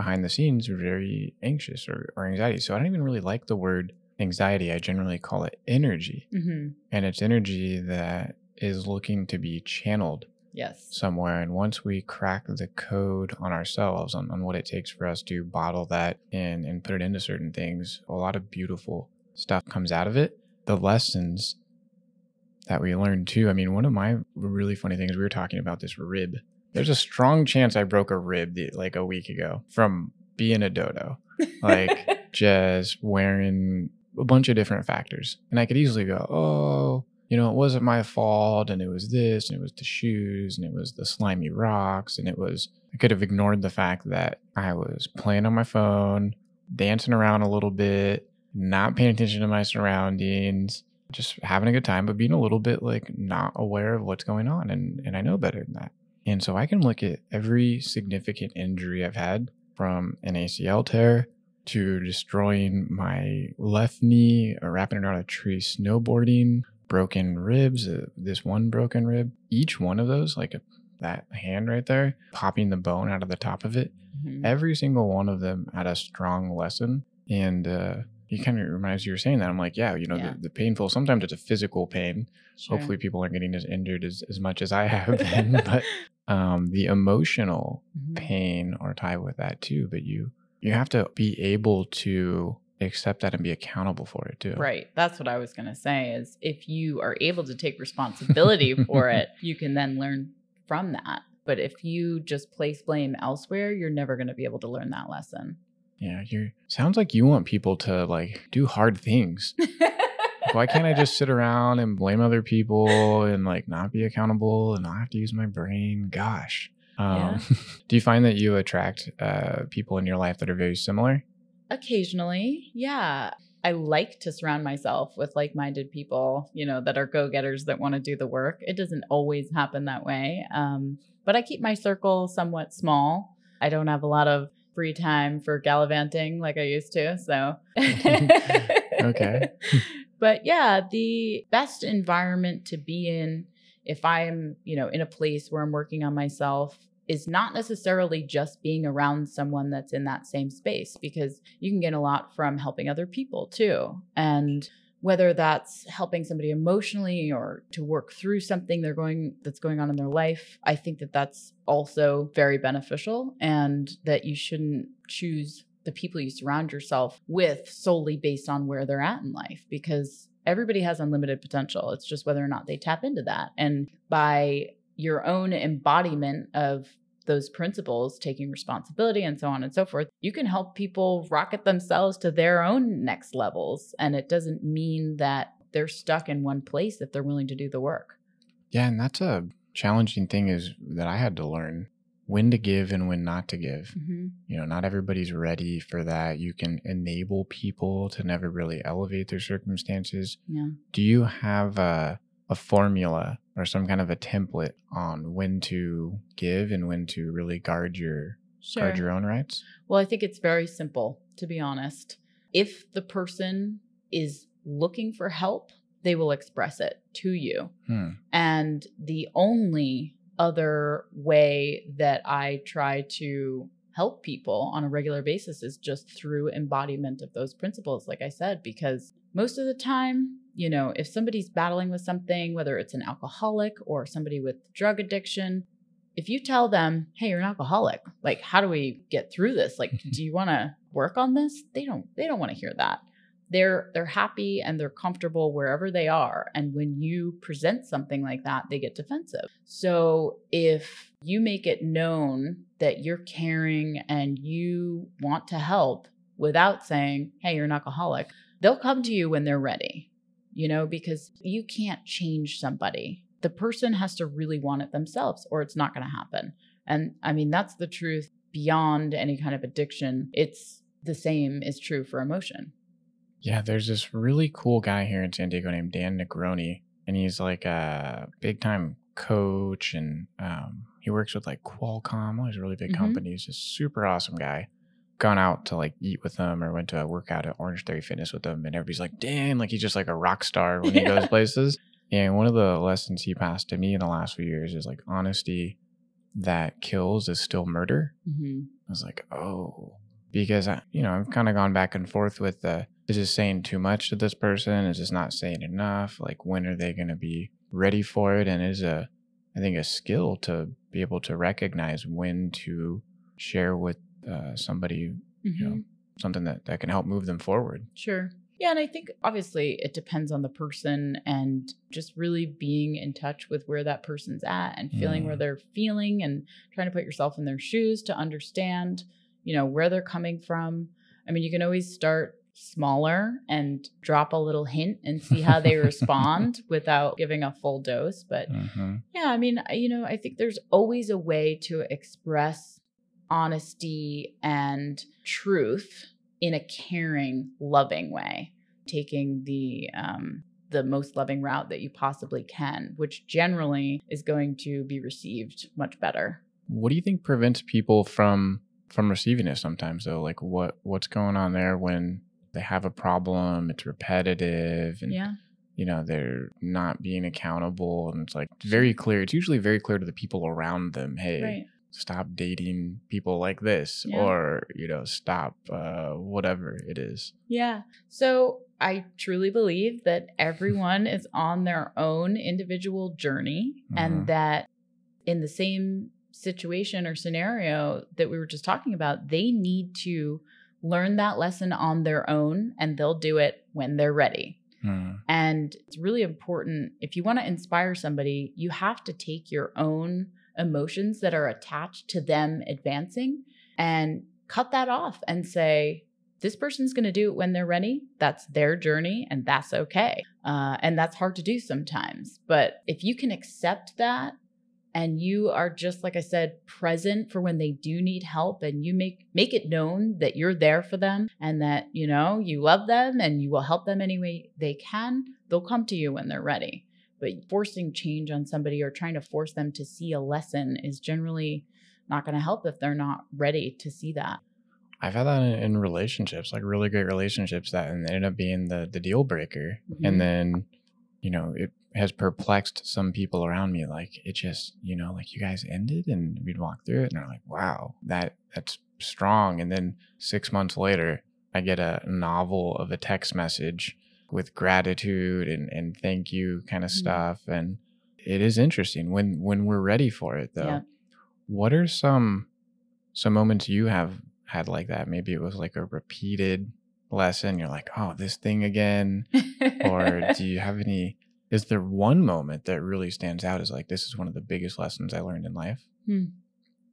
behind the scenes are very anxious or, or anxiety. So I don't even really like the word anxiety. I generally call it energy. Mm-hmm. And it's energy that is looking to be channeled Yes. somewhere. And once we crack the code on ourselves on, on what it takes for us to bottle that in and put it into certain things, a lot of beautiful stuff comes out of it. The lessons that we learn too. I mean, one of my really funny things, we were talking about this rib. There's a strong chance I broke a rib the, like a week ago from being a dodo. Like, just wearing a bunch of different factors. And I could easily go, oh, you know, it wasn't my fault. And it was this, and it was the shoes, and it was the slimy rocks. And it was, I could have ignored the fact that I was playing on my phone, dancing around a little bit, not paying attention to my surroundings, just having a good time, but being a little bit like not aware of what's going on. And, and I know better than that. And so I can look at every significant injury I've had from an ACL tear to destroying my left knee, or wrapping it around a tree snowboarding, broken ribs, uh, this one broken rib. Each one of those, like a, that hand right there, popping the bone out of the top of it, Mhm. every single one of them had a strong lesson. And uh, kind of reminds you were saying that. I'm like, yeah, you know, Yeah. the, the painful, sometimes it's a physical pain. Sure. Hopefully people aren't getting as injured as, as much as I have been. but um, the emotional Mhm. pain or tie with that too. But you you have to be able to accept that and be accountable for it too. Right. That's what I was going to say is if you are able to take responsibility for it, you can then learn from that. But if you just place blame elsewhere, you're never going to be able to learn that lesson. Yeah, you sounds like you want people to like do hard things. Why can't I just sit around and blame other people and like not be accountable and not have to use my brain? Gosh. Um, do you find that you attract uh, people in your life that are very similar? Occasionally, yeah. I like to surround myself with like minded people, you know, that are go getters that want to do the work. It doesn't always happen that way. Um, but I keep my circle somewhat small. I don't have a lot of free time for gallivanting like I used to. So, Okay. but yeah, the best environment to be in if I'm, you know, in a place where I'm working on myself is not necessarily just being around someone that's in that same space because you can get a lot from helping other people too. And whether that's helping somebody emotionally or to work through something they're going that's going on in their life, I think that that's also very beneficial and that you shouldn't choose the people you surround yourself with solely based on where they're at in life because everybody has unlimited potential. It's just whether or not they tap into that. And by your own embodiment of those principles, taking responsibility and so on and so forth, you can help people rocket themselves to their own next levels. And it doesn't mean that they're stuck in one place if they're willing to do the work. Yeah, and that's a challenging thing is that I had to learn when to give and when not to give. Mm-hmm. You know, not everybody's ready for that. You can enable people to never really elevate their circumstances. Yeah. Do you have a, a formula or some kind of a template on when to give and when to really guard your Sure. guard your own rights? Well, I think it's very simple, to be honest. If the person is looking for help, they will express it to you. Hmm. And the only other way that I try to help people on a regular basis is just through embodiment of those principles, like I said, because most of the time, you know, if somebody's battling with something, whether it's an alcoholic or somebody with drug addiction, if you tell them, "Hey, you're an alcoholic. Like, how do we get through this? Like, do you want to work on this?" They don't they don't want to hear that. They're they're happy and they're comfortable wherever they are, and when you present something like that, they get defensive. So, if you make it known that you're caring and you want to help without saying, "Hey, you're an alcoholic," they'll come to you when they're ready. You know, because you can't change somebody the person has to really want it themselves or it's not going to happen. And I mean, that's the truth beyond any kind of addiction. It's the same is true for emotion. Yeah, there's this really cool guy here in San Diego named Dan Negroni, and he's like a big time coach, and um, he works with like Qualcomm, all these really big Mhm. companies. He's a super awesome guy. Gone out to like eat with them or went to a workout at Orange Theory Fitness with them, and everybody's like, "Dan!" Like he's just like a rock star when he goes places. And one of the lessons he passed to me in the last few years is like honesty that kills is still murder. Mm-hmm. I was like, oh, because I, you know, I've kind of gone back and forth with the, is this saying too much to this person? Is this not saying enough? Like, when are they going to be ready for it? And it is a, I think, a skill to be able to recognize when to share with uh, somebody, you know, something that, that can help move them forward. Sure. Yeah, and I think obviously it depends on the person and just really being in touch with where that person's at and feeling Mm. where they're feeling and trying to put yourself in their shoes to understand, you know, where they're coming from. I mean, you can always start smaller and drop a little hint and see how they respond without giving a full dose, but Mm-hmm. yeah, I mean, you know, I think there's always a way to express honesty and truth in a caring, loving way. Taking the um, the most loving route that you possibly can, which generally is going to be received much better. What do you think prevents people from from receiving it sometimes though? Like what what's going on there when they have a problem, it's repetitive and Yeah. you know, they're not being accountable and it's like very clear. It's usually very clear to the people around them, hey, Right. stop dating people like this Yeah. or, you know, stop uh whatever it is. Yeah. So I truly believe that everyone is on their own individual journey Mhm. and that in the same situation or scenario that we were just talking about, they need to learn that lesson on their own and they'll do it when they're ready. Hmm. And it's really important if you want to inspire somebody, you have to take your own emotions that are attached to them advancing and cut that off and say, this person's going to do it when they're ready. That's their journey, and that's okay. Uh, and that's hard to do sometimes. But if you can accept that and you are just like I said present for when they do need help and you make make it known that you're there for them and that you know you love them and you will help them any way they can they'll come to you when they're ready but forcing change on somebody or trying to force them to see a lesson is generally not going to help if they're not ready to see that I've had that in, in relationships, like really great relationships that ended up being the the deal breaker. Mhm. And then, you know, it has perplexed some people around me. Like it just, you know, like you guys ended and we'd walk through it and they're like, wow, that that's strong. And then six months later, I get a novel of a text message with gratitude and, and thank you kind of Mhm. stuff. And it is interesting when when we're ready for it though. Yeah. What are some some moments you have had like that? Maybe it was like a repeated lesson. You're like, oh, this thing again. or do you have any? Is there one moment that really stands out as like this is one of the biggest lessons I learned in life?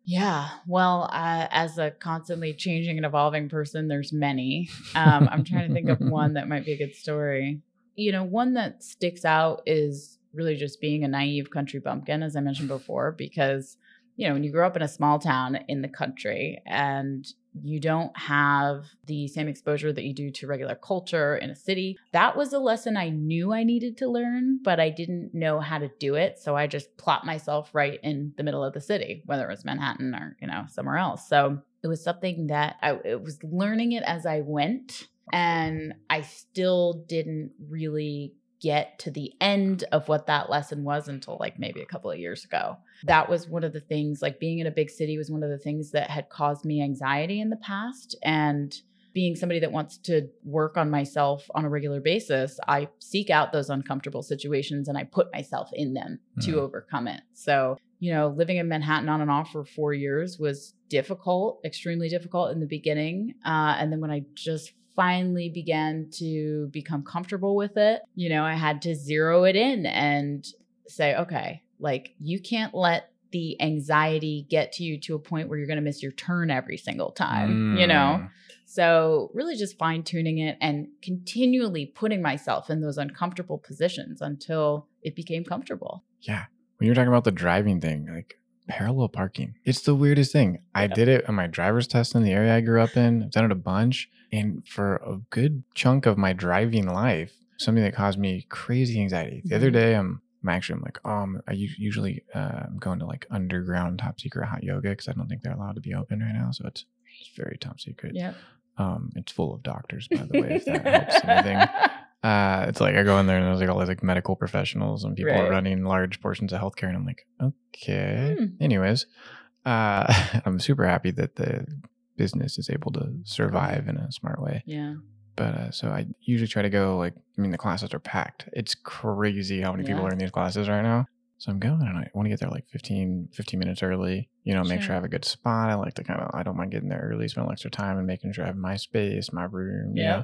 Yeah, well, uh, as a constantly changing and evolving person, there's many. Um, I'm trying to think of one that might be a good story. You know, one that sticks out is really just being a naive country bumpkin, as I mentioned before, because, you know, when you grow up in a small town in the country and you don't have the same exposure that you do to regular culture in a city, that was a lesson I knew I needed to learn, but I didn't know how to do it. So I just plopped myself right in the middle of the city, whether it was Manhattan or, you know, somewhere else. So it was something that I it was learning it as I went. And I still didn't really get to the end of what that lesson was until like maybe a couple of years ago. That was one of the things, like being in a big city was one of the things that had caused me anxiety in the past. And being somebody that wants to work on myself on a regular basis, I seek out those uncomfortable situations and I put myself in them to Mhm. overcome it. So, you know, living in Manhattan on and off for four years was difficult, extremely difficult in the beginning. Uh, and then when I just finally began to become comfortable with it, you know, I had to zero it in and say, okay, like you can't let the anxiety get to you to a point where you're going to miss your turn every single time, you know? Mm. So, really just fine tuning it and continually putting myself in those uncomfortable positions until it became comfortable. Yeah. When you're talking about the driving thing, like parallel parking, it's the weirdest thing. I did it on my driver's test in the area I grew up in. I've done it a bunch. And for a good chunk of my driving life, something that caused me crazy anxiety. The other Mhm. day, I'm, I'm actually, I'm like, um, I usually, uh, I'm going to like underground top secret hot yoga because I don't think they're allowed to be open right now. So it's, it's very top secret. Yeah. Um, it's full of doctors, by the way, if that helps anything. Uh, it's like I go in there and there's like all these like medical professionals and people are Right. running large portions of healthcare, and I'm like, okay. Hmm. Anyways, uh, I'm super happy that the business is able to survive in a smart way. Yeah. But uh, so I usually try to go like, I mean, the classes are packed. It's crazy how many people are in these classes right now. So I'm going and I want to get there like 15, 15 minutes early, you know, make sure Sure. I have a good spot. I like to kind of, I don't mind getting there early, spend extra time and making sure I have my space, my room. you Yeah. know?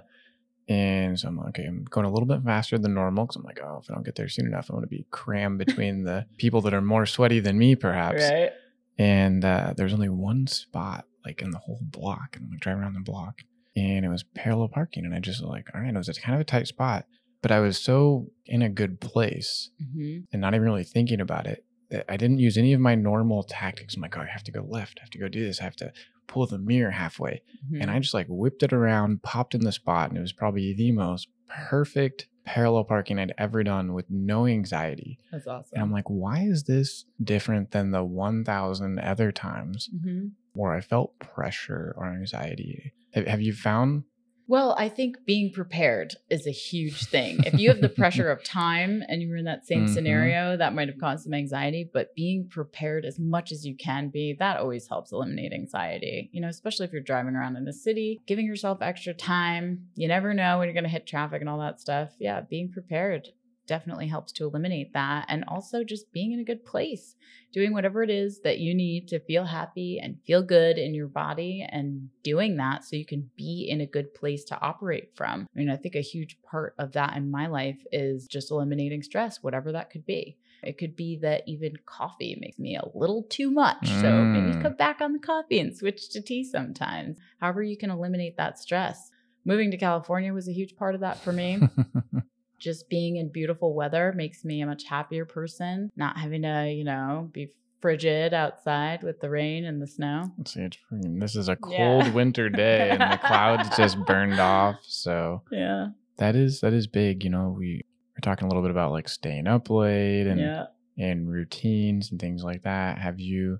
And so I'm like, okay, I'm going a little bit faster than normal because I'm like, oh, if I don't get there soon enough, I'm going to be crammed between the people that are more sweaty than me, perhaps. Right. And uh, there's only one spot like in the whole block. And I'm like driving around the block and it was parallel parking. And I just like, all right, it was a kind of a tight spot, but I was so in a good place hmm and not even really thinking about it that I didn't use any of my normal tactics. I'm like, oh, I have to go left. I have to go do this. I have to pull the mirror halfway. Mm-hmm. And I just like whipped it around, popped in the spot, and it was probably the most perfect parallel parking I'd ever done with no anxiety. That's awesome. And I'm like, why is this different than the 1,000 other times Mhm. where I felt pressure or anxiety? Have, have you found? Well, I think being prepared is a huge thing. If you have the pressure of time and you were in that same Mhm. scenario, that might have caused some anxiety, but being prepared as much as you can be, that always helps eliminate anxiety. You know, especially if you're driving around in a city, giving yourself extra time. You never know when you're going to hit traffic and all that stuff. Yeah, being prepared definitely helps to eliminate that. And also just being in a good place, doing whatever it is that you need to feel happy and feel good in your body and doing that so you can be in a good place to operate from. I mean, I think a huge part of that in my life is just eliminating stress, whatever that could be. It could be that even coffee makes me a little too much. So maybe Mm. cut back on the coffee and switch to tea sometimes. However, you can eliminate that stress. Moving to California was a huge part of that for me just being in beautiful weather makes me a much happier person. Not having to, you know, be frigid outside with the rain and the snow. See, this is a cold Yeah. winter day and the clouds just burned off. So Yeah. that is that is big. You know, we we're talking a little bit about like staying up late and yeah. and routines and things like that. Have you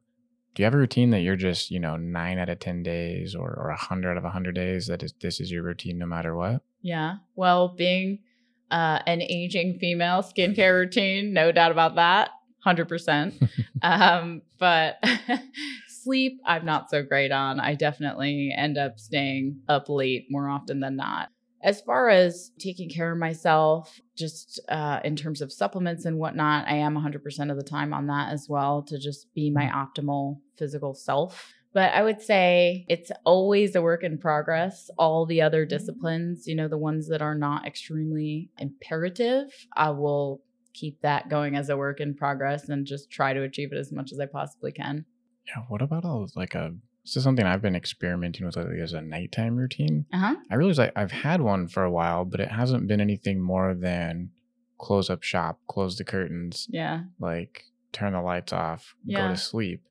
do you have a routine that you're just, you know, nine out of ten days or or a hundred out of a hundred days that is this is your routine no matter what? Yeah. Well, being uh, an aging female skincare routine, no doubt about that. 100%. um, but sleep, I'm not so great on. I definitely end up staying up late more often than not. As far as taking care of myself, just uh, in terms of supplements and whatnot, I am 100% of the time on that as well to just be my optimal physical self. But I would say it's always a work in progress. All the other disciplines, you know, the ones that are not extremely imperative, I will keep that going as a work in progress and just try to achieve it as much as I possibly can. Yeah. What about a like a this is something I've been experimenting with lately as a nighttime routine. Uh huh. I realize I, I've had one for a while, but it hasn't been anything more than close up shop, close the curtains, Yeah. like turn the lights off, go to sleep.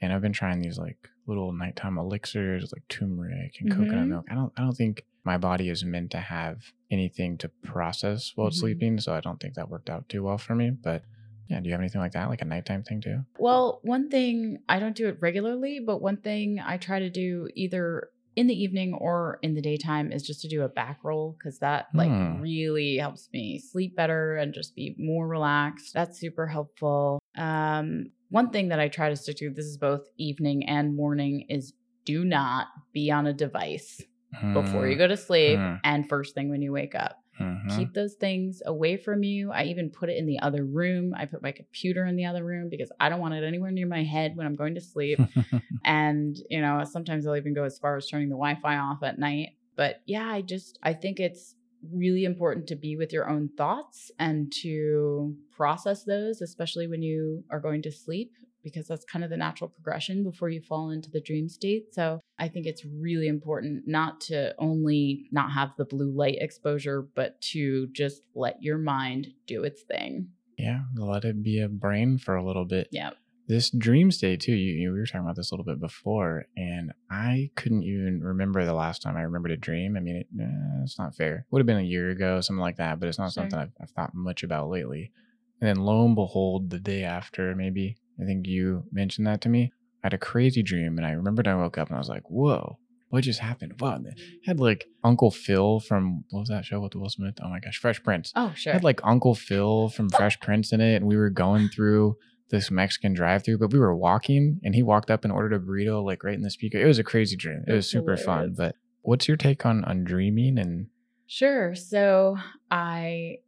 And I've been trying these like little nighttime elixirs like turmeric and coconut Mhm. milk. I don't I don't think my body is meant to have anything to process while it's Mhm. sleeping, so I don't think that worked out too well for me. But yeah, do you have anything like that, like a nighttime thing too? Well, one thing I don't do it regularly, but one thing I try to do either in the evening or in the daytime is just to do a back roll because that like Hmm. really helps me sleep better and just be more relaxed. That's super helpful. Um, one thing that I try to stick to, this is both evening and morning, is do not be on a device before you go to sleep Hmm. and first thing when you wake up. Mhm. Keep those things away from you. I even put it in the other room. I put my computer in the other room because I don't want it anywhere near my head when I'm going to sleep. and, you know, sometimes I'll even go as far as turning the Wi Fi off at night. But yeah, I just, I think it's really important to be with your own thoughts and to process those, especially when you are going to sleep, because that's kind of the natural progression before you fall into the dream state. So I think it's really important not to only not have the blue light exposure, but to just let your mind do its thing. yeah, let it be a brain for a little bit. Yeah. this dream state too you, you we were talking about this a little bit before and i couldn't even remember the last time i remembered a dream i mean it, eh, it's not fair would have been a year ago something like that but it's not Sure. something I've, I've thought much about lately and then lo and behold the day after maybe i think you mentioned that to me i had a crazy dream and i remembered i woke up and i was like whoa what just happened it had like uncle phil from what was that show with will smith oh my gosh fresh prince Oh, sure. had like Uncle Phil from Fresh Prince in it, and we were going through this Mexican drive-through, but we were walking, and he walked up and ordered a burrito like right in the speaker. It was a crazy dream. It was super fun. But what's your take on on dreaming and Sure. So I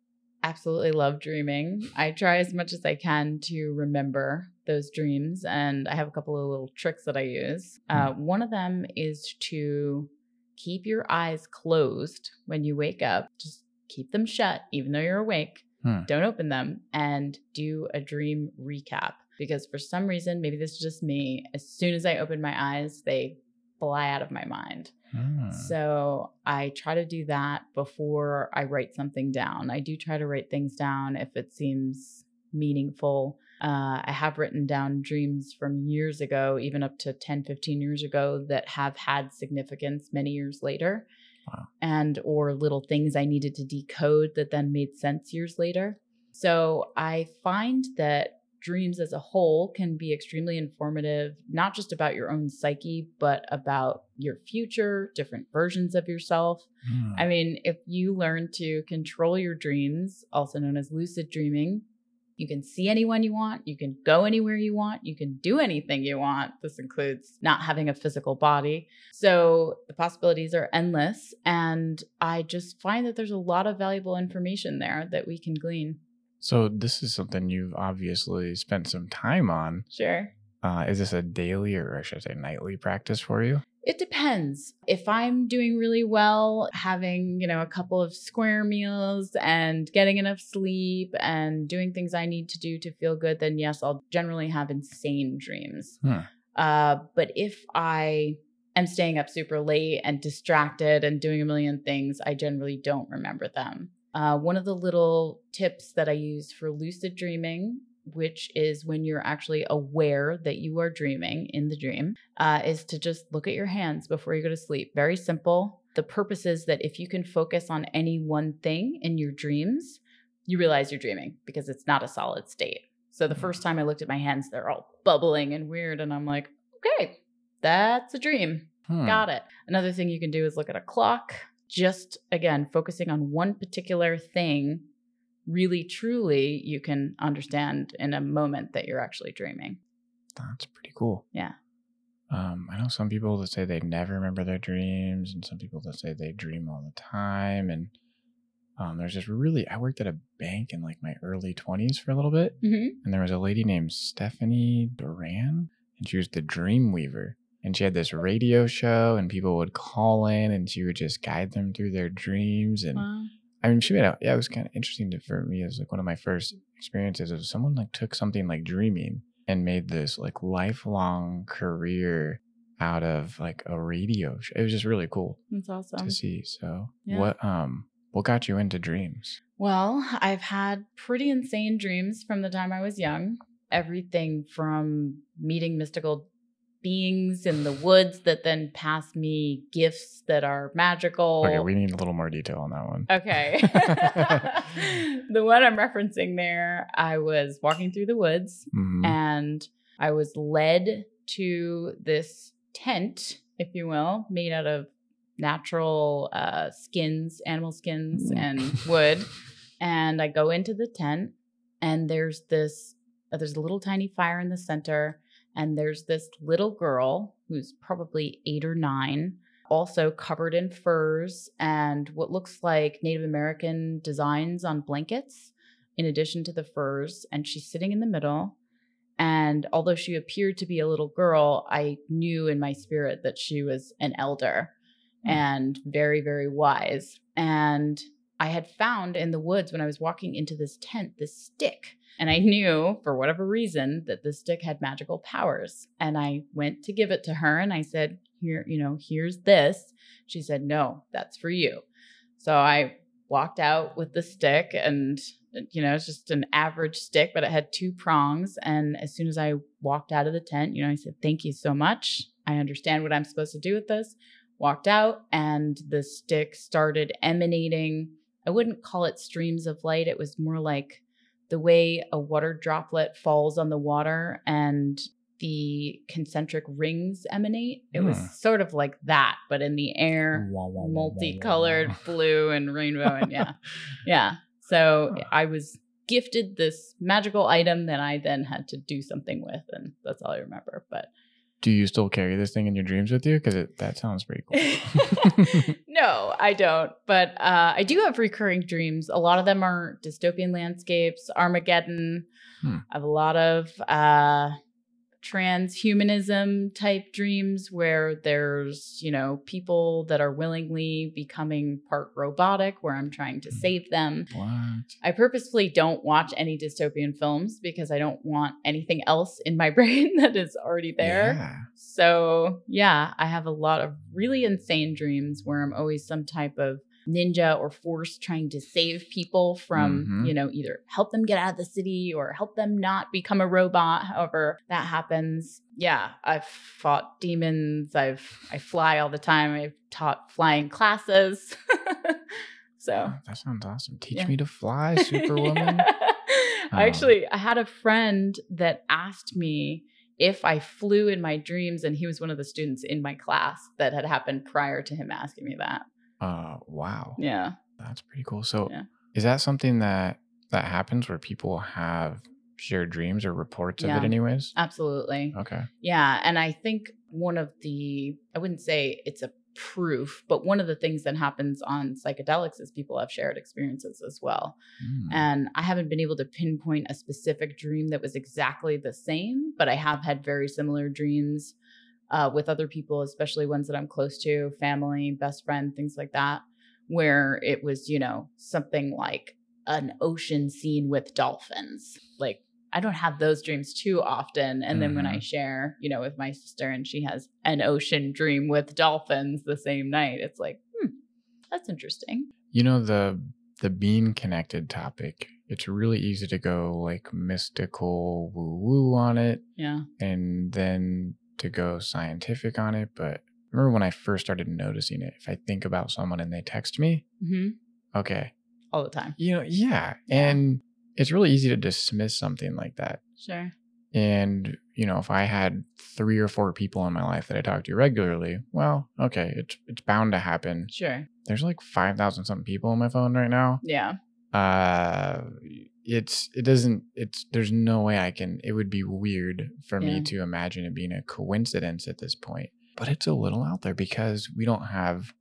absolutely love dreaming. I try as much as I can to remember those dreams, and I have a couple of little tricks that I use. Uh, one of them is to keep your eyes closed when you wake up. Just keep them shut, even though you're awake. Hmm. Don't open them and do a dream recap. Because for some reason, maybe this is just me, as soon as I open my eyes, they fly out of my mind. Hmm. So I try to do that before I write something down. I do try to write things down if it seems meaningful. Uh, I have written down dreams from years ago, even up to 10, 15 years ago, that have had significance many years later. Wow. and or little things I needed to decode that then made sense years later. So I find that dreams as a whole can be extremely informative, not just about your own psyche, but about your future, different versions of yourself. Hmm. I mean, if you learn to control your dreams, also known as lucid dreaming, you can see anyone you want, you can go anywhere you want, you can do anything you want. This includes not having a physical body. So the possibilities are endless. And I just find that there's a lot of valuable information there that we can glean. So this is something you've obviously spent some time on. Sure. Uh, is this a daily or I should say nightly practice for you? It depends. If I'm doing really well, having, you know, a couple of square meals and getting enough sleep and doing things I need to do to feel good, then yes, I'll generally have insane dreams. Hmm. Uh, but if I am staying up super late and distracted and doing a million things, I generally don't remember them. Uh, one of the little tips that I use for lucid dreaming, which is when you're actually aware that you are dreaming in the dream, uh, is to just look at your hands before you go to sleep. Very simple. The purpose is that if you can focus on any one thing in your dreams, you realize you're dreaming because it's not a solid state. So the first time I looked at my hands, they're all bubbling and weird. And I'm like, okay, that's a dream. Hmm. Got it. Another thing you can do is look at a clock. Just again, focusing on one particular thing, really truly, you can understand in a moment that you're actually dreaming. That's pretty cool. Yeah. Um, I know some people that say they never remember their dreams, and some people that say they dream all the time. And um, there's just really, I worked at a bank in like my early 20s for a little bit, Mm-hmm. and there was a lady named Stephanie Duran, and she was the dream weaver. And she had this radio show, and people would call in, and she would just guide them through their dreams. And Wow. I mean, she made out. yeah, it was kind of interesting to, for me as like one of my first experiences of someone like took something like dreaming and made this like lifelong career out of like a radio show. It was just really cool That's awesome. to see. So yeah. what, um, what got you into dreams? Well, I've had pretty insane dreams from the time I was young. Everything from meeting mystical beings in the woods that then pass me gifts that are magical. Okay, we need a little more detail on that one. Okay. the one I'm referencing there, I was walking through the woods Mhm. and I was led to this tent, if you will, made out of natural uh, skins, animal skins, Mm. and wood. And I go into the tent, and there's this, uh, there's a little tiny fire in the center, and there's this little girl who's probably eight or nine, also covered in furs and what looks like Native American designs on blankets, in addition to the furs. And she's sitting in the middle. And although she appeared to be a little girl, I knew in my spirit that she was an elder Hmm. and very, very wise. And I had found in the woods when I was walking into this tent this stick. And I knew for whatever reason that the stick had magical powers. And I went to give it to her and I said, Here, you know, here's this. She said, No, that's for you. So I walked out with the stick and you know, it's just an average stick, but it had two prongs. And as soon as I walked out of the tent, you know, I said, Thank you so much. I understand what I'm supposed to do with this. Walked out, and the stick started emanating. I wouldn't call it streams of light. It was more like the way a water droplet falls on the water and the concentric rings emanate. It Hmm. was sort of like that, but in the air, wah, wah, multicolored wah. blue and rainbow. And yeah, yeah. So I was gifted this magical item that I then had to do something with, and that's all I remember. But Do you still carry this thing in your dreams with you? Because that sounds pretty cool. no, I don't. But uh, I do have recurring dreams. A lot of them are dystopian landscapes, Armageddon. Hmm. I have a lot of uh, transhumanism type dreams where there's, you know, people that are willingly becoming part robotic, where I'm trying to Hmm. save them. what? I purposefully don't watch any dystopian films because I don't want anything else in my brain that is already there. Yeah. So, yeah, I have a lot of really insane dreams where I'm always some type of ninja or force trying to save people from, Mhm. you know, either help them get out of the city or help them not become a robot, however that happens. Yeah, I've fought demons. I've I fly all the time. I've taught flying classes. so Oh, that sounds awesome. Teach Yeah. me to fly, Superwoman. I Um, actually I had a friend that asked me if I flew in my dreams, and he was one of the students in my class that had happened prior to him asking me that. Uh, wow. Yeah. That's pretty cool. So, Yeah. is that something that that happens where people have shared dreams or reports of it, anyways? Absolutely. Okay. Yeah. And I think one of the, I wouldn't say it's a proof, but one of the things that happens on psychedelics is people have shared experiences as well. Mm. And I haven't been able to pinpoint a specific dream that was exactly the same, but I have had very similar dreams uh, with other people, especially ones that I'm close to, family, best friend, things like that, where it was, you know, something like an ocean scene with dolphins. Like, I don't have those dreams too often. And then when I share, you know, with my sister and she has an ocean dream with dolphins the same night, it's like, hmm, that's interesting. You know the the being connected topic. It's really easy to go like mystical woo woo on it, Yeah. and then to go scientific on it. But remember when I first started noticing it. If I think about someone and they text me, hmm okay, All the time. you know, yeah, and it's really easy to dismiss something like that. Sure. And, you know, if I had three or four people in my life that I talk to regularly, well, okay, it's it's bound to happen. Sure. There's like 5,000 something people on my phone right now. Yeah. Uh it's it doesn't it's there's no way I can it would be weird for Yeah. me to imagine it being a coincidence at this point. But it's a little out there because we don't have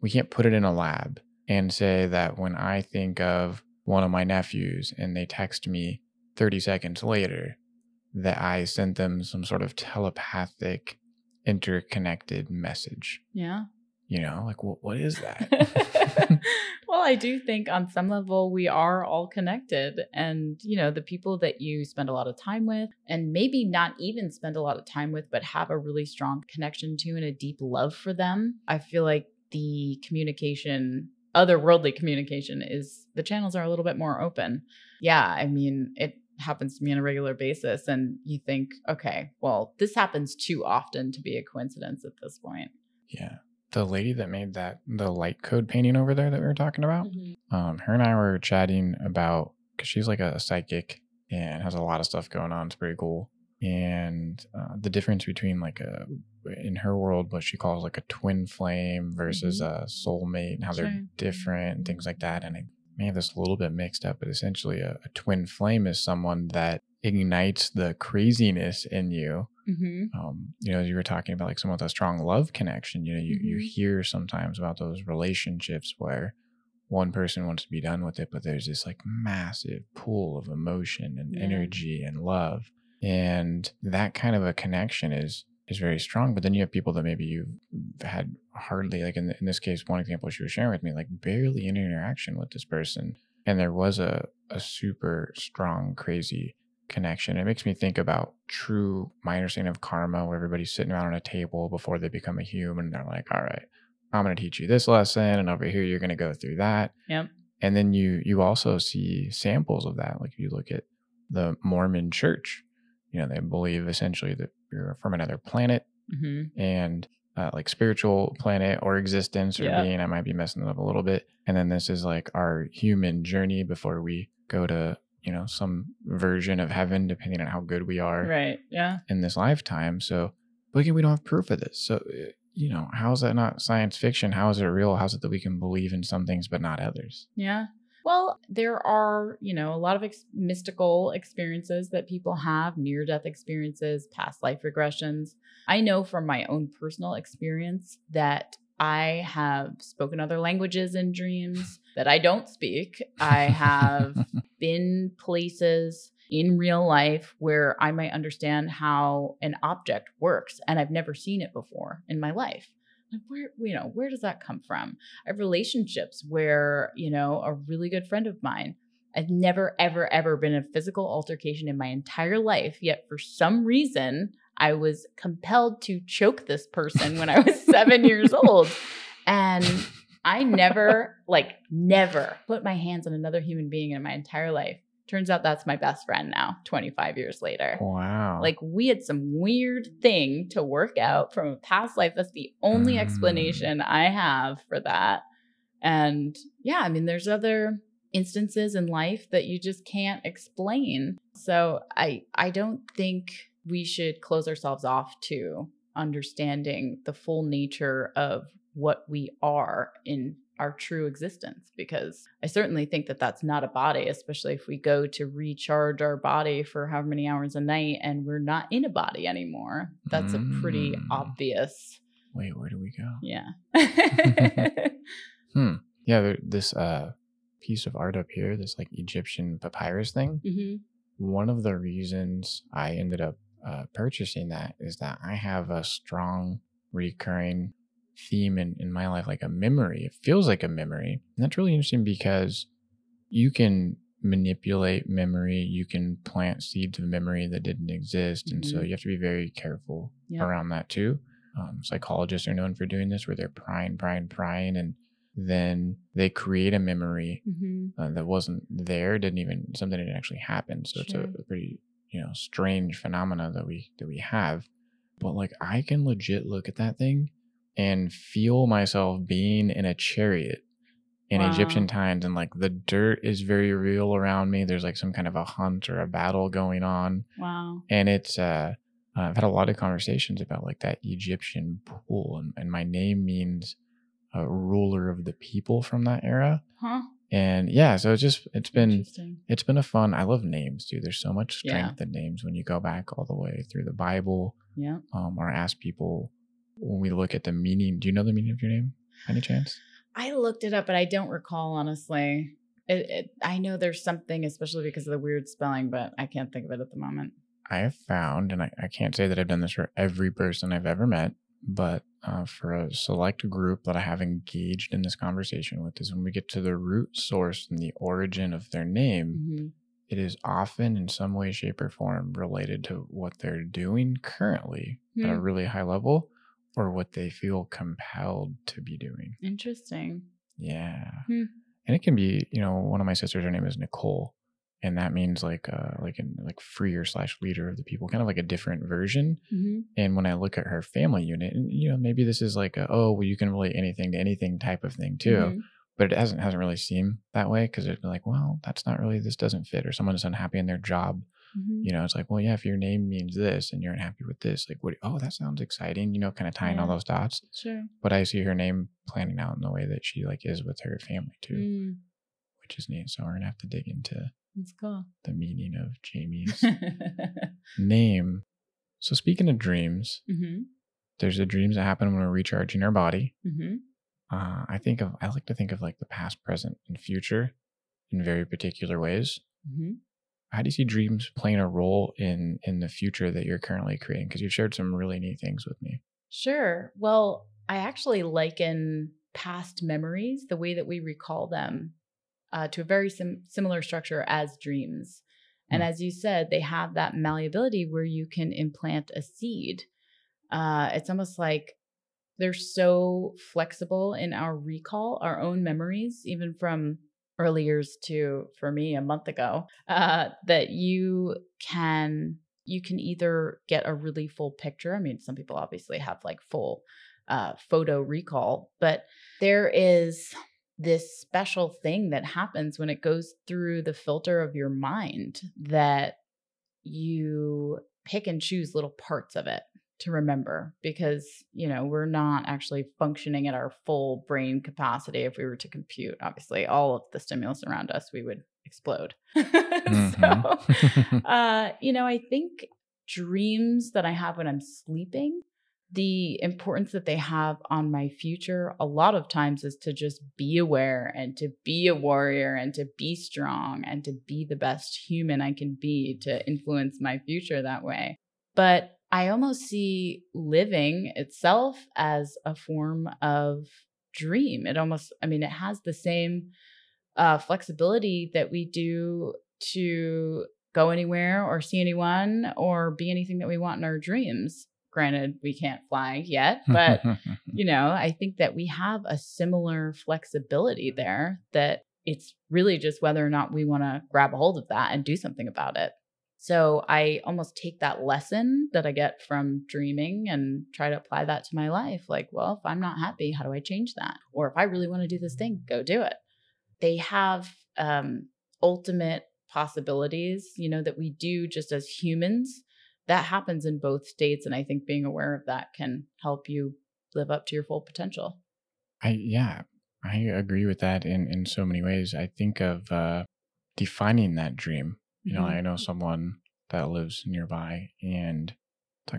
we can't put it in a lab and say that when I think of one of my nephews and they text me 30 seconds later that I sent them some sort of telepathic interconnected message. Yeah. You know, like what what is that? well, I do think on some level we are all connected. And, you know, the people that you spend a lot of time with, and maybe not even spend a lot of time with, but have a really strong connection to and a deep love for them, I feel like the communication, otherworldly communication, is the channels are a little bit more open. Yeah. I mean, it happens to me on a regular basis. And you think, okay, well, this happens too often to be a coincidence at this point. Yeah. The lady that made that the light code painting over there that we were talking about, um, her and I were chatting about because she's like a psychic and has a lot of stuff going on. It's pretty cool. And uh, the difference between like a in her world what she calls like a twin flame versus a soulmate and how Sure. they're different and things like that. And I may have this a little bit mixed up, but essentially a, a twin flame is someone that ignites the craziness in you Mm-hmm. um, you know, you were talking about like someone with a strong love connection. You know, you, you Mhm. hear sometimes about those relationships where one person wants to be done with it, but there's this like massive pool of emotion and Yeah. energy and love. And that kind of a connection is is very strong. But then you have people that maybe you've had hardly like in, in this case, one example she was sharing with me, like barely any interaction with this person. And there was a, a super strong, crazy connection. It makes me think about true, my understanding of karma, where everybody's sitting around on a table before they become a human. They're like, all right, I'm going to teach you this lesson. And over here, you're going to go through that. Yep. And then you, you also see samples of that. Like if you look at the Mormon church, you know, they believe essentially that you're from another planet Mm-hmm. and uh, like spiritual planet or existence or Yeah. being. I might be messing it up a little bit. And then this is like our human journey before we go to, you know, some version of heaven, depending on how good we are Right. Yeah. in this lifetime. So, but again, we don't have proof of this. So, uh, you know, how is that not science fiction? How is it real? How is it that we can believe in some things but not others? Yeah. Well, there are, you know, a lot of ex- mystical experiences that people have, near death experiences, past life regressions. I know from my own personal experience that I have spoken other languages in dreams that I don't speak. I have been places in real life where I might understand how an object works and I've never seen it before in my life. Like where you know, where does that come from? I have relationships where, you know, a really good friend of mine, I've never, ever, ever been in a physical altercation in my entire life. Yet for some reason, I was compelled to choke this person when I was seven years old. And I never, like, never put my hands on another human being in my entire life. Turns out that's my best friend now, 25 years later. Wow. Like, we had some weird thing to work out from a past life. That's the only Mm. explanation I have for that. And yeah, I mean, there's other instances in life that you just can't explain. So I I don't think we should close ourselves off to understanding the full nature of what we are in our true existence because I certainly think that that's not a body, especially if we go to recharge our body for however many hours a night and we're not in a body anymore. That's a pretty Mm. obvious, Wait, where do we go? yeah. Hmm. Yeah, there, this uh piece of art up here, this like Egyptian papyrus thing. hmm One of the reasons I ended up uh, purchasing that is that I have a strong recurring theme in, in my life, like a memory. It feels like a memory. And that's really interesting because you can manipulate memory, you can plant seeds of memory that didn't exist. And so Mhm. you have to be very careful Yep. around that too. Um, psychologists are known for doing this where they're prying, prying, prying, and then they create a memory hmm uh, that wasn't there, didn't even something didn't actually happen. So it's Sure. a, a pretty you know strange phenomena that we that we have. But like I can legit look at that thing and feel myself being in a chariot in Wow. Egyptian times, and like the dirt is very real around me. There's like some kind of a hunt or a battle going on, Wow. and it's uh. uh, I've had a lot of conversations about like that Egyptian pool, and, and my name means a ruler of the people from that era Huh? and yeah so it's just it's been it's been a fun i love names dude there's so much Yeah. strength in names when you go back all the way through the bible Yeah. um or ask people when we look at the meaning do you know the meaning of your name any chance I looked it up, but I don't recall honestly. It, it, I know there's something, especially because of the weird spelling, but I can't think of it at the moment. i have found and I, I can't say that i've done this for every person i've ever met but uh, for a select group that i have engaged in this conversation with is when we get to the root source and the origin of their name Mhm. it is often in some way, shape, or form related to what they're doing currently at a Hmm. really high level or what they feel compelled to be doing. Interesting. Yeah. Hmm. And it can be, you know, one of my sisters, her name is Nicole. And that means like uh like in like freer slash leader of the people, kind of like a different version. hmm And when I look at her family unit, and you know, maybe this is like a oh well you can relate anything to anything type of thing too Mhm. but it hasn't hasn't really seemed that way because it's like, well, that's not really this doesn't fit, or someone is unhappy in their job. Mhm. You know, it's like, well, yeah, if your name means this and you're unhappy with this, like, what? Oh, that sounds exciting. You know, kind of tying all those dots. Sure. But I see her name planning out in the way that she like is with her family too, Mm, which is neat. So we're gonna have to dig into that's cool. the meaning of Jaimie's name. So speaking of dreams, hmm there's the dreams that happen when we're recharging our body. hmm Uh, I think of I like to think of like the past, present, and future in very particular ways. hmm How do you see dreams playing a role in in the future that you're currently creating? Because you've shared some really neat things with me. Sure. Well, I actually liken past memories, the way that we recall them, uh, to a very sim- similar structure as dreams. And Hmm. as you said, they have that malleability where you can implant a seed. Uh, it's almost like they're so flexible in our recall, our own memories, even from early years to, for me, a month ago, uh, that you can you can either get a really full picture. I mean, some people obviously have like full uh, photo recall, but there is this special thing that happens when it goes through the filter of your mind that you pick and choose little parts of it to remember because you know we're not actually functioning at our full brain capacity if we were to compute obviously all of the stimulus around us we would explode so uh, you know, I think dreams that I have when I'm sleeping, the importance that they have on my future a lot of times is to just be aware and to be a warrior and to be strong and to be the best human I can be to influence my future that way. But I almost see living itself as a form of dream. It almost, I mean, it has the same uh, flexibility that we do to go anywhere or see anyone or be anything that we want in our dreams. Granted, we can't fly yet, but you know, I think that we have a similar flexibility there that it's really just whether or not we want to grab a hold of that and do something about it. So I almost take that lesson that I get from dreaming and try to apply that to my life. Like, well, if I'm not happy, how do I change that? Or if I really want to do this thing, go do it. They have um, ultimate possibilities, you know, that we do just as humans. That happens in both states. And I think being aware of that can help you live up to your full potential. I yeah, I agree with that in in so many ways. I think of uh, defining that dream. You know, Mhm. I know someone that lives nearby, and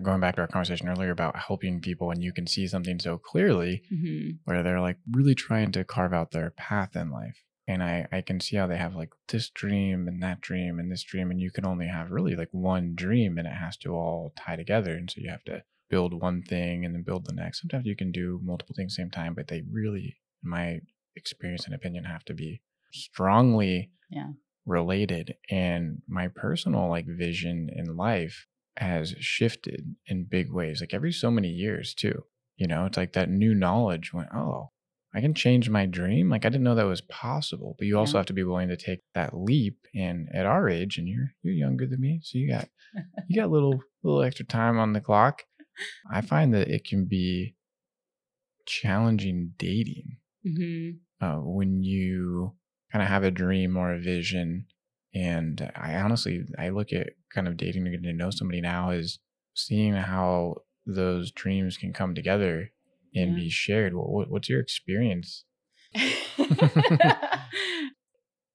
going back to our conversation earlier about helping people, and you can see something so clearly Mhm. where they're like really trying to carve out their path in life. And I, I can see how they have like this dream and that dream and this dream, and you can only have really like one dream and it has to all tie together. And so you have to build one thing and then build the next. Sometimes you can do multiple things at the same time, but they really, in my experience and opinion, have to be strongly Yeah. Related. And my personal like vision in life has shifted in big ways, like every so many years too. You know, it's like that new knowledge went, oh, I can change my dream. Like I didn't know that was possible. But you also Yeah. have to be willing to take that leap. And at our age, and you're you're younger than me, so you got you got a little little extra time on the clock. I find that it can be challenging dating Mhm. uh, when you kind of have a dream or a vision. And I honestly, I look at kind of dating or getting to know somebody now is seeing how those dreams can come together and Yeah. be shared. What, what, what's your experience?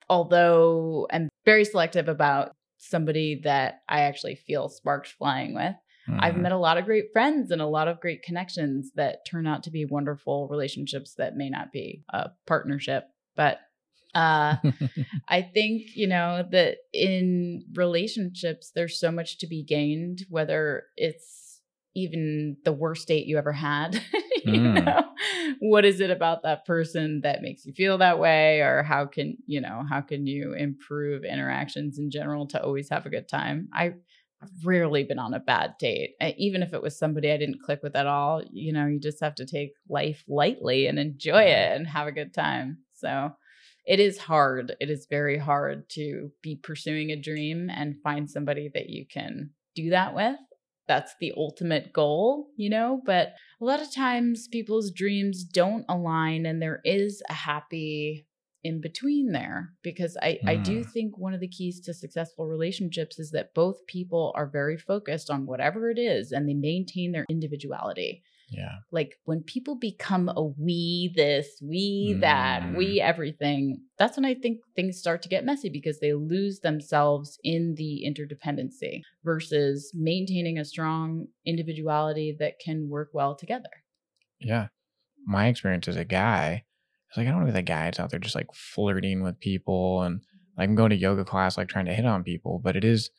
Although I'm very selective about somebody that I actually feel sparks flying with. I've Mhm. met a lot of great friends and a lot of great connections that turn out to be wonderful relationships that may not be a partnership. But uh, I think, you know, that in relationships, there's so much to be gained, whether it's even the worst date you ever had. you Mm. know, what is it about that person that makes you feel that way? Or how can, you know, how can you improve interactions in general to always have a good time? I, I've rarely been on a bad date. Even if it was somebody I didn't click with at all, you know, you just have to take life lightly and enjoy it and have a good time. So it is hard. It is very hard to be pursuing a dream and find somebody that you can do that with. That's the ultimate goal, you know, but a lot of times people's dreams don't align and there is a happy in between there because I, I do Mm. think one of the keys to successful relationships is that both people are very focused on whatever it is and they maintain their individuality yeah. like when people become a we this, we that, Mm. we everything, that's when I think things start to get messy because they lose themselves in the interdependency versus maintaining a strong individuality that can work well together. Yeah. My experience as a guy, it's like I don't want to be the guy that's out there just like flirting with people and like I'm going to yoga class, like trying to hit on people, but it is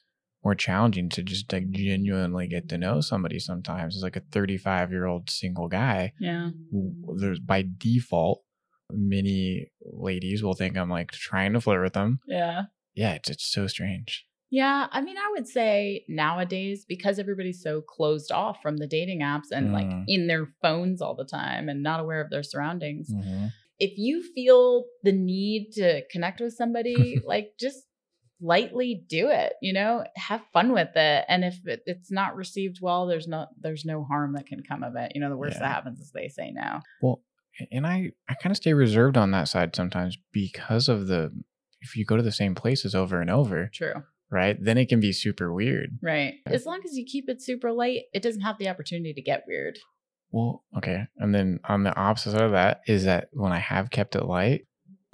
more challenging to just like genuinely get to know somebody sometimes. It's like a 35 year old single guy. Yeah. There's by default, many ladies will think I'm like trying to flirt with them. Yeah. Yeah, it's, it's so strange. Yeah, I mean, I would say nowadays because everybody's so closed off from the dating apps and like Mm. in their phones all the time and not aware of their surroundings, Mhm. if you feel the need to connect with somebody, like just lightly do it, you know, have fun with it. And if it, it's not received well, there's no there's no harm that can come of it. You know, the worst that happens is they say no. Well, and I I kind of stay reserved on that side sometimes because of the if you go to the same places over and over, True. right? Then it can be super weird. Right. As long as you keep it super light, it doesn't have the opportunity to get weird. Well, okay. And then on the opposite side of that is that when I have kept it light,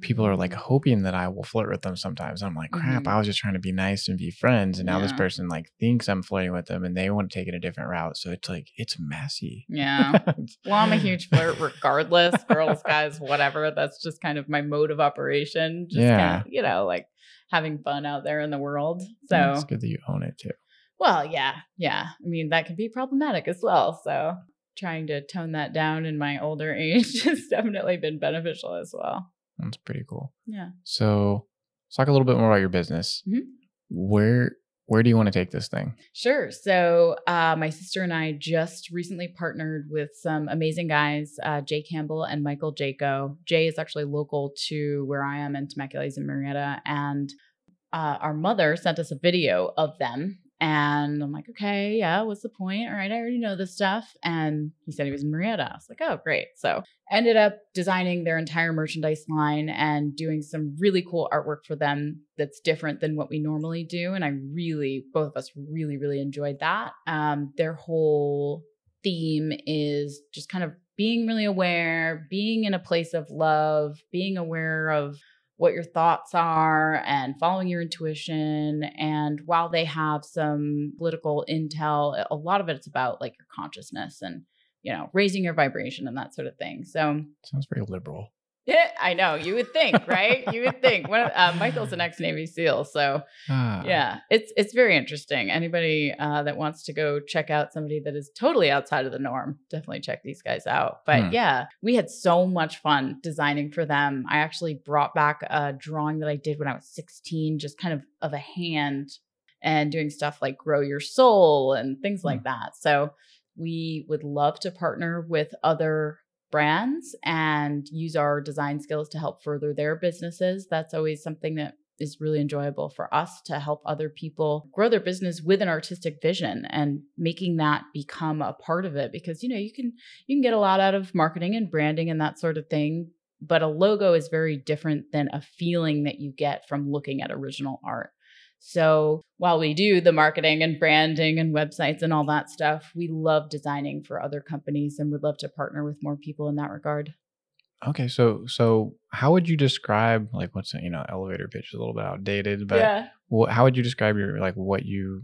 people are like hoping that I will flirt with them sometimes. I'm like, crap, Mhm. I was just trying to be nice and be friends. And now this person like thinks I'm flirting with them and they want to take it a different route. So it's like, it's messy. Yeah. Well, I'm a huge flirt regardless, girls, guys, whatever. That's just kind of my mode of operation. Just Yeah. kind of, you know, like having fun out there in the world. So it's good that you own it too. Well, yeah, yeah. I mean, that can be problematic as well. So trying to tone that down in my older age has definitely been beneficial as well. That's pretty cool. Yeah. So let's talk a little bit more about your business. Mhm. Where where do you want to take this thing? Sure. So, uh, my sister and I just recently partnered with some amazing guys, uh, Jay Campbell and Michael Jaco. Jay is actually local to where I am in Temecula, in Murrieta. And uh, our mother sent us a video of them and I'm like, okay, yeah, what's the point? All right, I already know this stuff. And he said he was in Murrieta. I was like, oh, great. So ended up designing their entire merchandise line and doing some really cool artwork for them that's different than what we normally do. And I really, both of us really, really enjoyed that. Um, their whole theme is just kind of being really aware, being in a place of love, being aware of what your thoughts are and following your intuition. And while they have some political intel, a lot of it's about like your consciousness and, you know, raising your vibration and that sort of thing. So sounds very liberal. Yeah, I know. You would think, right? you would think. One, uh, Michael's an ex Navy SEAL, so ah. yeah, it's it's very interesting. Anybody uh, that wants to go check out somebody that is totally outside of the norm, definitely check these guys out. But hmm. yeah, we had so much fun designing for them. I actually brought back a drawing that I did when I was 16, just kind of of a hand, and doing stuff like grow your soul and things hmm. like that. So we would love to partner with other brands and use our design skills to help further their businesses. That's always something that is really enjoyable for us to help other people grow their business with an artistic vision and making that become a part of it because you know you can you can get a lot out of marketing and branding and that sort of thing but a logo is very different than a feeling that you get from looking at original art so while we do the marketing and branding and websites and all that stuff, we love designing for other companies and would love to partner with more people in that regard. Okay, so so how would you describe like what's you know elevator pitch is a little bit outdated, but yeah. what, how would you describe your like what you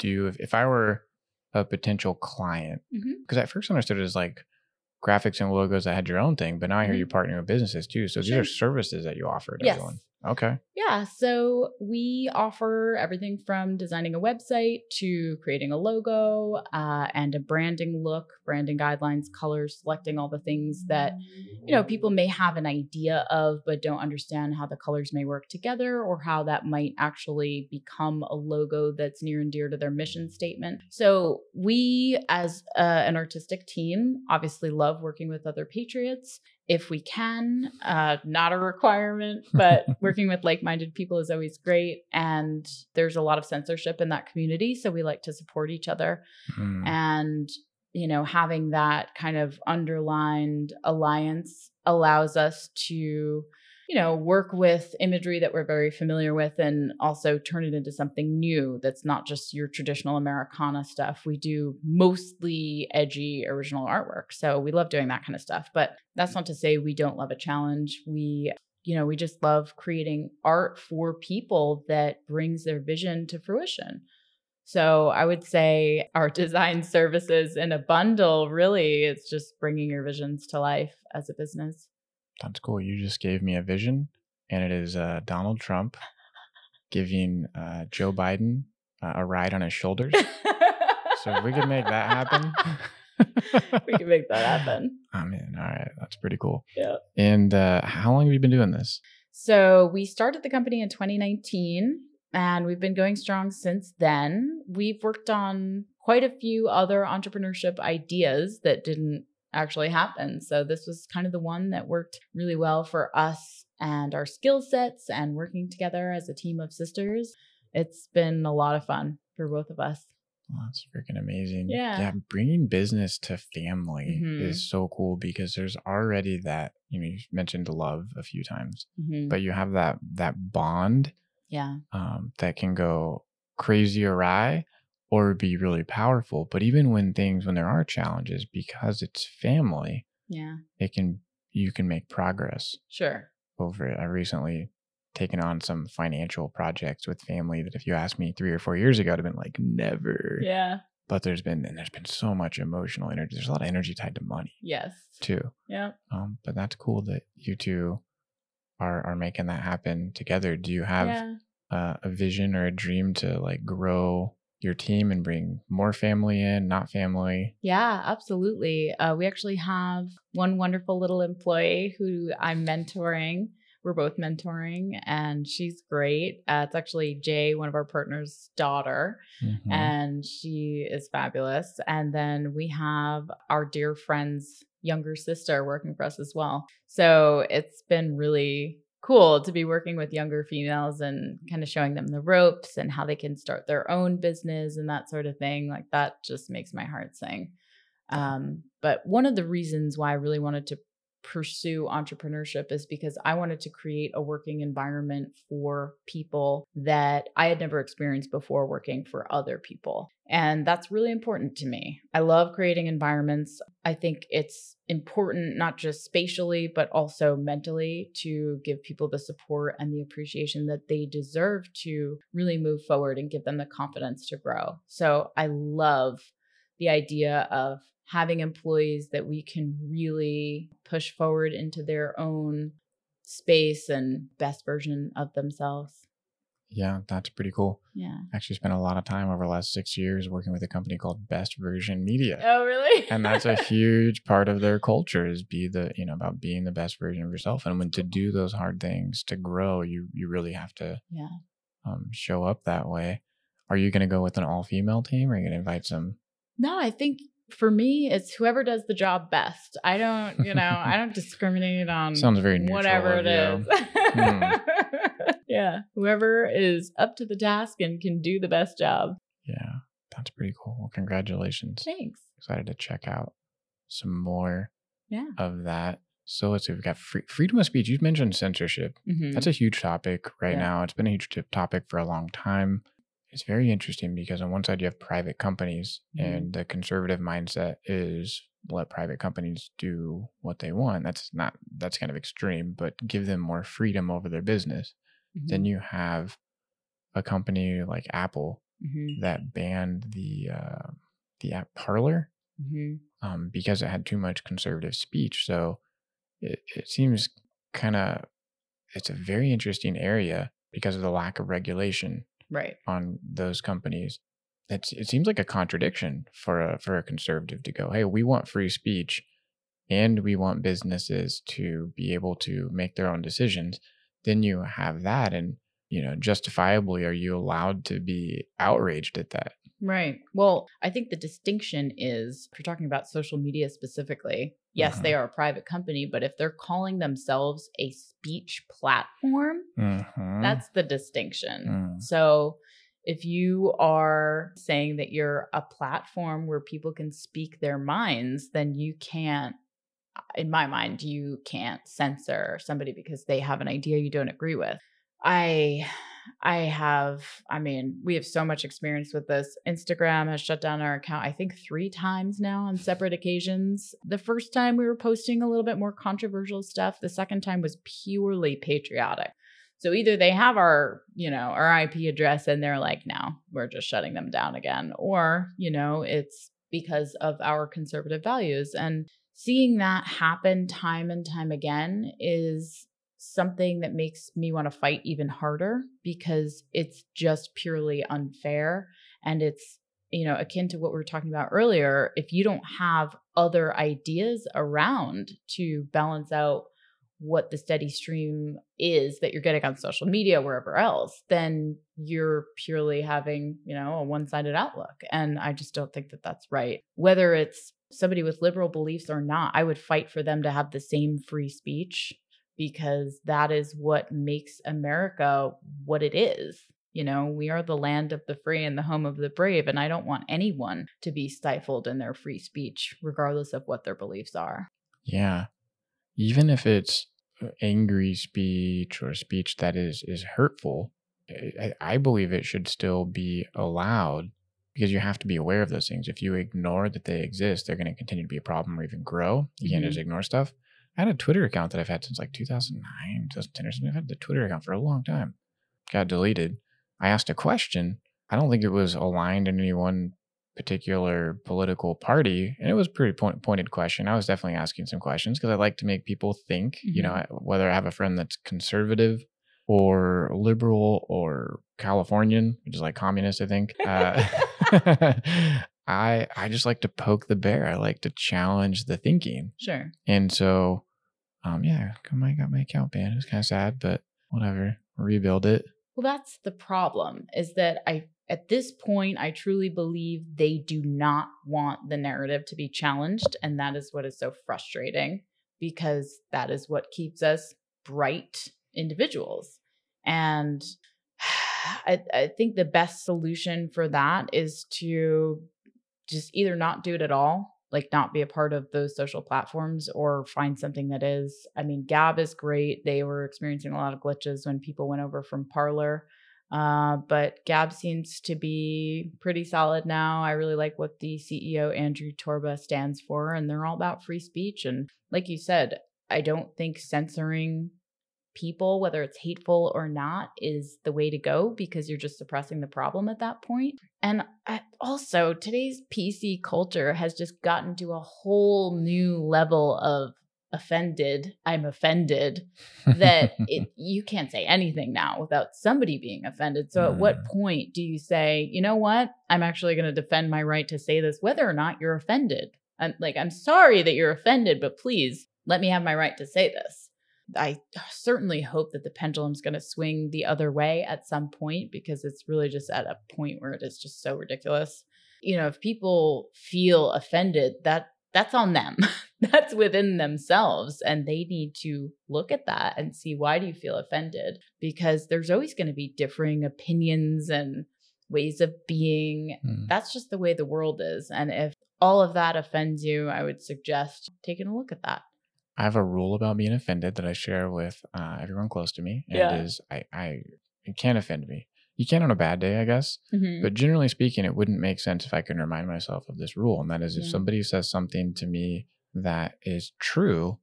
do if, if I were a potential client? Because mm-hmm. at first understood it as like graphics and logos that had your own thing, but now I hear mm-hmm. you partnering with businesses too. So sure. these are services that you offer to yes. everyone. Okay. Yeah. So we offer everything from designing a website to creating a logo uh, and a branding look, branding guidelines, colors, selecting all the things that, you know, people may have an idea of, but don't understand how the colors may work together or how that might actually become a logo that's near and dear to their mission statement. So we, as uh, an artistic team, obviously love working with other patriots if we can. Uh, not a requirement, but working with like minded people is always great. And there's a lot of censorship in that community. So we like to support each other. Mm. And, you know, having that kind of underlined alliance allows us to you know, work with imagery that we're very familiar with and also turn it into something new that's not just your traditional Americana stuff. We do mostly edgy original artwork. So we love doing that kind of stuff. But that's not to say we don't love a challenge. We you know, we just love creating art for people that brings their vision to fruition. So I would say our design services in a bundle really is just bringing your visions to life as a business. That's cool. You just gave me a vision, and it is uh, Donald Trump giving uh, Joe Biden uh, a ride on his shoulders. so if we could make that happen. we can make that happen. I mean, all right, that's pretty cool. Yeah. And uh, how long have you been doing this? So we started the company in 2019, and we've been going strong since then. We've worked on quite a few other entrepreneurship ideas that didn't actually happen. So this was kind of the one that worked really well for us and our skill sets and working together as a team of sisters. It's been a lot of fun for both of us. That's freaking amazing. Yeah. Yeah. Bringing business to family mm-hmm. is so cool because there's already that, you know, you mentioned love a few times, mm-hmm. but you have that, that bond. Yeah. Um, that can go crazy awry or be really powerful. But even when things, when there are challenges, because it's family, yeah, it can, you can make progress. Sure. Over it. I recently taken on some financial projects with family that if you asked me three or four years ago, I'd have been like, never. Yeah. But there's been, and there's been so much emotional energy. There's a lot of energy tied to money. Yes. Too. Yeah. Um, but that's cool that you two are, are making that happen together. Do you have yeah. uh, a vision or a dream to like grow your team and bring more family in, not family? Yeah, absolutely. Uh, we actually have one wonderful little employee who I'm mentoring. we're both mentoring, and she's great. Uh, it's actually Jay, one of our partners' daughter, Mhm. and she is fabulous. And then we have our dear friend's younger sister working for us as well. So it's been really cool to be working with younger females and kind of showing them the ropes and how they can start their own business and that sort of thing. Like that just makes my heart sing. Um, but one of the reasons why I really wanted to pursue entrepreneurship is because I wanted to create a working environment for people that I had never experienced before working for other people. And that's really important to me. I love creating environments. I think it's important, not just spatially, but also mentally, to give people the support and the appreciation that they deserve to really move forward and give them the confidence to grow. So I love the idea of having employees that we can really push forward into their own space and best version of themselves. Yeah, that's pretty cool. Yeah. Actually, spent a lot of time over the last six years working with a company called Best Version Media. Oh, really? and that's a huge part of their culture is be the you know about being the best version of yourself and when to do those hard things to grow you you really have to yeah. um, show up that way are you going to go with an all-female team or are you going to invite some No, I think for me, it's whoever does the job best. I don't, you know, I don't discriminate on Sounds very neutral whatever it is. Hmm. yeah. Whoever is up to the task and can do the best job. yeah that's pretty cool well, congratulations Thanks. excited to check out some more Yeah. of that so let's see we've got free, freedom of speech you mentioned censorship Mhm. That's a huge topic right Yeah. now. It's been a huge topic for a long time. It's very interesting because on one side you have private companies, Mhm. and the conservative mindset is let private companies do what they want. That's not that's kind of extreme, but give them more freedom over their business. Then you have a company like Apple Mhm. that banned the uh, the app Parler Mhm. um, because it had too much conservative speech. So it, it seems kind of it's a very interesting area because of the lack of regulation Right. on those companies. It's, it seems like a contradiction for a for a conservative to go, hey, we want free speech, and we want businesses to be able to make their own decisions. Then you have that, and you know, justifiably, are you allowed to be outraged at that? Right. Well, I think the distinction is if you're talking about social media specifically, yes, Uh-huh. they are a private company, but if they're calling themselves a speech platform, Mhm. that's the distinction. Mm. So if you are saying that you're a platform where people can speak their minds, then you can't, in my mind, you can't censor somebody because they have an idea you don't agree with. I I have I mean, we have so much experience with this. Instagram has shut down our account I think 3 times now on separate occasions. The first time we were posting a little bit more controversial stuff, the second time was purely patriotic. So either they have our, you know, our IP address and they're like, no, we're just shutting them down again. Or, you know, it's because of our conservative values. And seeing that happen time and time again is something that makes me want to fight even harder because it's just purely unfair. And it's, you know, akin to what we were talking about earlier. If you don't have other ideas around to balance out what the steady stream is that you're getting on social media wherever else then you're purely having you know a one-sided outlook and i just don't think that that's right whether it's somebody with liberal beliefs or not i would fight for them to have the same free speech because that is what makes america what it is you know we are the land of the free and the home of the brave and i don't want anyone to be stifled in their free speech regardless of what their beliefs are Yeah. Even if it's angry speech or speech that is is hurtful, I, I believe it should still be allowed because you have to be aware of those things. If you ignore that they exist, they're going to continue to be a problem or even grow. You can't just mm-hmm. ignore stuff. I had a Twitter account that I've had since like 2009, 2010 or something. I've had the Twitter account for a long time. Got deleted. I asked a question. I don't think it was aligned in any one particular political party and it was a pretty point, pointed question i was definitely asking some questions because i like to make people think you know whether i have a friend that's conservative or liberal or californian which is like communist i think uh, i i just like to poke the bear i like to challenge the thinking sure and so um, yeah, I got my account banned. It was kind of sad, but whatever. Rebuild it. Well, that's the problem is that I, at this point, I truly believe they do not want the narrative to be challenged. And that is what is so frustrating because that is what keeps us bright individuals. And I, I think the best solution for that is to just either not do it at all like not be a part of those social platforms or find something that is. I mean, Gab is great. They were experiencing a lot of glitches when people went over from Parler. Uh, but Gab seems to be pretty solid now. I really like what the CEO, Andrew Torba, stands for, and they're all about free speech. And like you said, I don't think censoring people, whether it's hateful or not, is the way to go because you're just suppressing the problem at that point. And I, also, today's PC culture has just gotten to a whole new level of offended i'm offended that it you can't say anything now without somebody being offended. So at what mm. point do you say you know what? I'm actually going to defend my right to say this whether or not you're offended. I'm like i'm sorry that you're offended but please let me have my right to say this I certainly hope that the pendulum's going to swing the other way at some point because it's really just at a point where it is just so ridiculous. You know, if people feel offended, that that's on them. that's within themselves and they need to look at that and see why do you feel offended? Because there's always going to be differing opinions and ways of being. Mm. That's just the way the world is. And if all of that offends you, I would suggest taking a look at that. I have a rule about being offended that I share with uh, everyone close to me, and yeah. is I, I it can't offend me. You can on a bad day, I guess, mm-hmm. but generally speaking, it wouldn't make sense if I could remind myself of this rule, and that is if yeah. somebody says something to me that is true,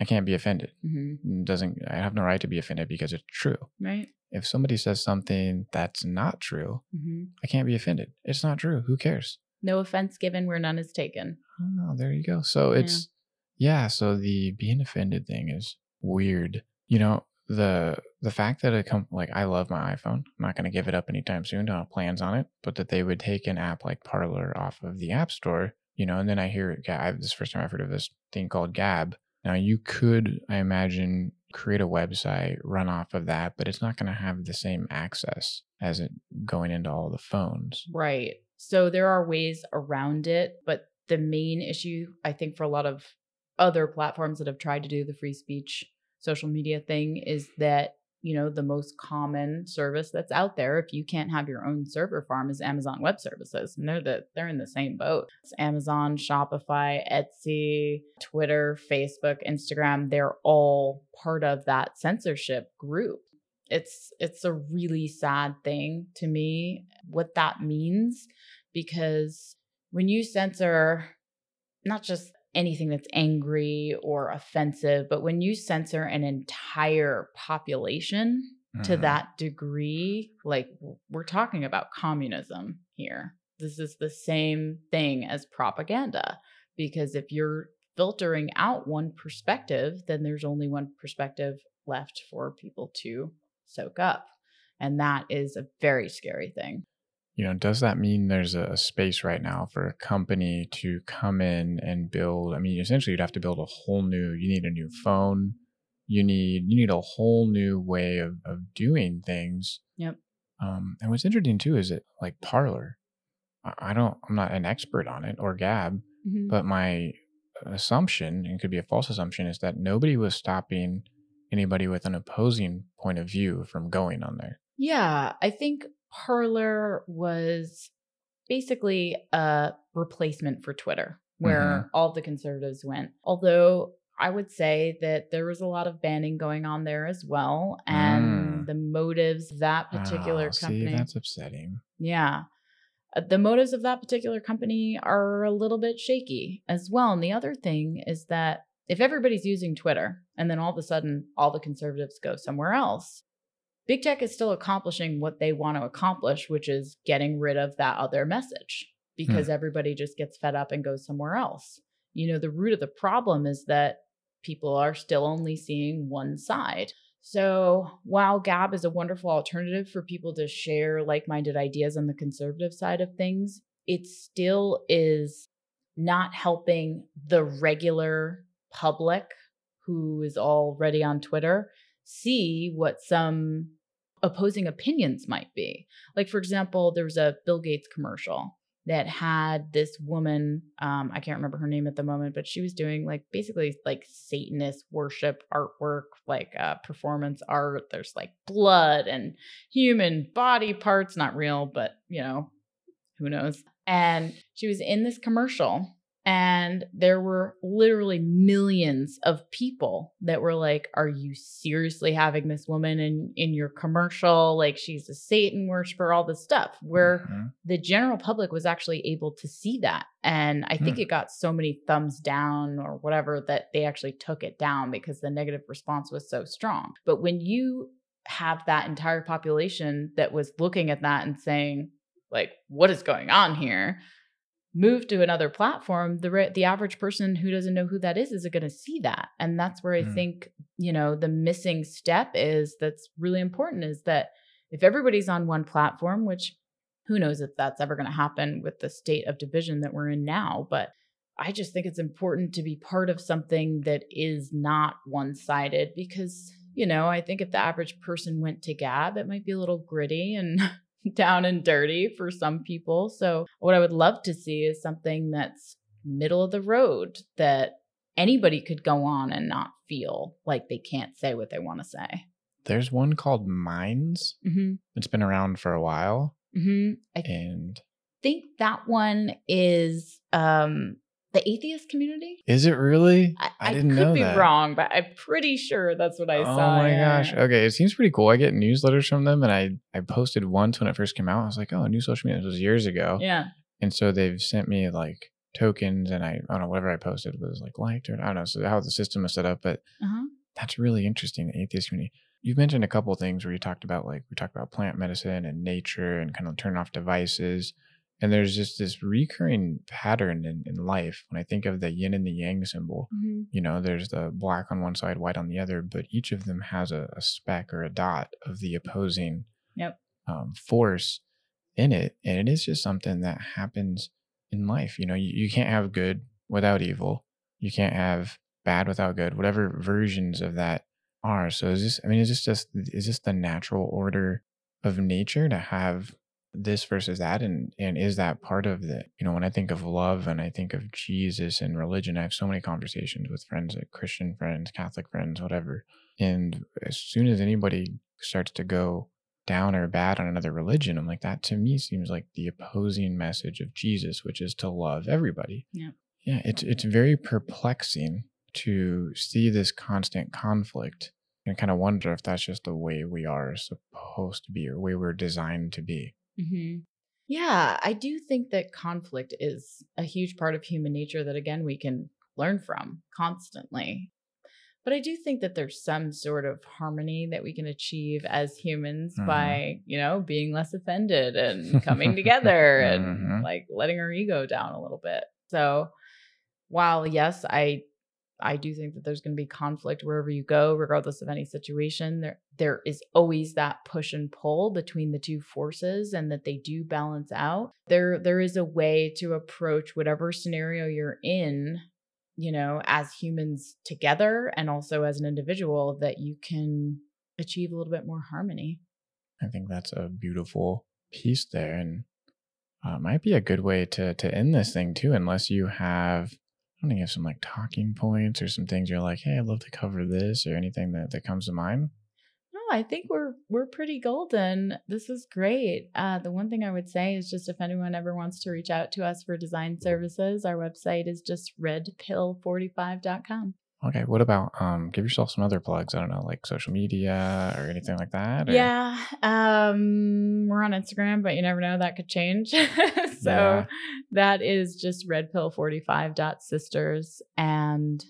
I can't be offended. Mm-hmm. Doesn't I have no right to be offended because it's true. Right. If somebody says something that's not true, mm-hmm. I can't be offended. It's not true. Who cares? No offense given where none is taken. Oh, there you go. So yeah. it's yeah, so the being offended thing is weird. You know, the the fact that it come like I love my iPhone. I'm not going to give it up anytime soon. Don't have plans on it. But that they would take an app like Parler off of the App Store, you know, and then I hear. Gab. This first time I've heard of this thing called Gab. Now you could, I imagine, create a website, run off of that, but it's not going to have the same access as it going into all the phones. Right. So there are ways around it, but the main issue I think for a lot of other platforms that have tried to do the free speech social media thing is that you know the most common service that's out there if you can't have your own server farm is amazon web services and they're the they're in the same boat. It's amazon shopify etsy twitter facebook instagram they're all part of that censorship group. It's it's a really sad thing to me what that means because when you censor not just anything that's angry or offensive. But when you censor an entire population mm-hmm. to that degree, like we're talking about communism here. This is the same thing as propaganda. Because if you're filtering out one perspective, then there's only one perspective left for people to soak up. And that is a very scary thing you know, does that mean there's a space right now for a company to come in and build? I mean, essentially, you'd have to build a whole new. You need a new phone. You need you need a whole new way of of doing things. Yep. Um, and what's interesting too is that like Parler, I don't, I'm not an expert on it or Gab, mm-hmm. but my assumption, and it could be a false assumption, is that nobody was stopping anybody with an opposing point of view from going on there. Yeah, I think Parler was basically a replacement for Twitter, where mm-hmm. all the conservatives went. Although I would say that there was a lot of banning going on there as well. And mm. the motives of that particular oh, company. See, that's upsetting. Yeah. Uh, the motives of that particular company are a little bit shaky as well. And the other thing is that if everybody's using Twitter and then all of a sudden all the conservatives go somewhere else, big tech is still accomplishing what they want to accomplish, which is getting rid of that other message because hmm. everybody just gets fed up and goes somewhere else. You know, the root of the problem is that people are still only seeing one side. So while Gab is a wonderful alternative for people to share like minded ideas on the conservative side of things, it still is not helping the regular public who is already on Twitter see what some opposing opinions might be. Like, for example, there was a Bill Gates commercial that had this woman, um, I can't remember her name at the moment, but she was doing like basically like Satanist worship artwork, like uh, performance art. There's like blood and human body parts, not real, but you know, who knows. And she was in this commercial and there were literally millions of people that were like are you seriously having this woman in in your commercial like she's a satan worshiper all this stuff where Mhm. the general public was actually able to see that and i think Hmm. it got so many thumbs down or whatever that they actually took it down because the negative response was so strong but when you have that entire population that was looking at that and saying like what is going on here move to another platform the the average person who doesn't know who that is isn't is going to see that and that's where i Mm. think you know the missing step is that's really important is that if everybody's on one platform which who knows if that's ever going to happen with the state of division that we're in now but i just think it's important to be part of something that is not one-sided because you know i think if the average person went to gab it might be a little gritty and down and dirty for some people. So, what I would love to see is something that's middle of the road that anybody could go on and not feel like they can't say what they want to say. There's one called Minds. Mm-hmm. It's been around for a while, Mm-hmm. I and think that one is um, the atheist community. is it really? I, I I could be that. wrong, but I'm pretty sure that's what I oh saw. Oh my yeah. gosh. Okay, it seems pretty cool. I get newsletters from them, and I I posted once when it first came out. I was like, oh, new social media. This was years ago, Yeah. and so they've sent me like tokens, and I I don't know whatever I posted was like liked or I don't know. So how the system is set up, but Uh-huh. that's really interesting. The atheist community. You've mentioned a couple of things where you talked about like we talked about plant medicine and nature and kind of turn off devices. And there's just this recurring pattern in, in life. When I think of the yin and the yang symbol, Mm-hmm. you know, there's the black on one side, white on the other, but each of them has a, a speck or a dot of the opposing Yep. um, force in it. And it is just something that happens in life. You know, you, you can't have good without evil. You can't have bad without good, whatever versions of that are. So is this, I mean, is this just, is this the natural order of nature to have this versus that? And, and is that part of the, you know, when I think of love and I think of Jesus and religion, I have so many conversations with friends, like Christian friends, Catholic friends, whatever. And as soon as anybody starts to go down or bad on another religion, I'm like, that to me seems like the opposing message of Jesus, which is to love everybody. Yeah. Yeah. It's, it's very perplexing to see this constant conflict and kind of wonder if that's just the way we are supposed to be or way we're designed to be. Hmm Yeah, I do think that conflict is a huge part of human nature that, again, we can learn from constantly. But I do think that there's some sort of harmony that we can achieve as humans Mhm. by, you know, being less offended and coming together and Mhm. like letting our ego down a little bit. So, while yes, I I do think that there's going to be conflict wherever you go, regardless of any situation. There, there is always that push and pull between the two forces, and that they do balance out. There, there is a way to approach whatever scenario you're in, you know, as humans together, and also as an individual, that you can achieve a little bit more harmony. I think that's a beautiful piece there, and uh, might be a good way to to end this thing too. Unless you have, You have some like talking points or some things you're like, hey, I'd love to cover this or anything that that comes to mind. No, I think we're we're pretty golden. This is great. Uh, the one thing I would say is just if anyone ever wants to reach out to us for design services, our website is just redpill45.com. Okay, what about um, give yourself some other plugs? I don't know, like social media or anything like that. or- Yeah, um, we're on Instagram, but you never know that could change. so Yeah. that is just redpill45.sisters, and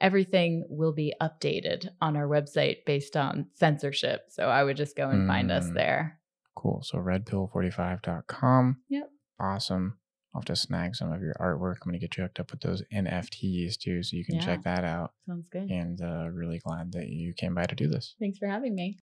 everything will be updated on our website based on censorship. So I would just go and find us Mm. there. Cool. So redpill45.com. Yep. Awesome. I'll have to snag some of your artwork. I'm going to get you hooked up with those NFTs too, so you can check that out. Sounds good. And uh, really glad that you came by to do this. Thanks for having me.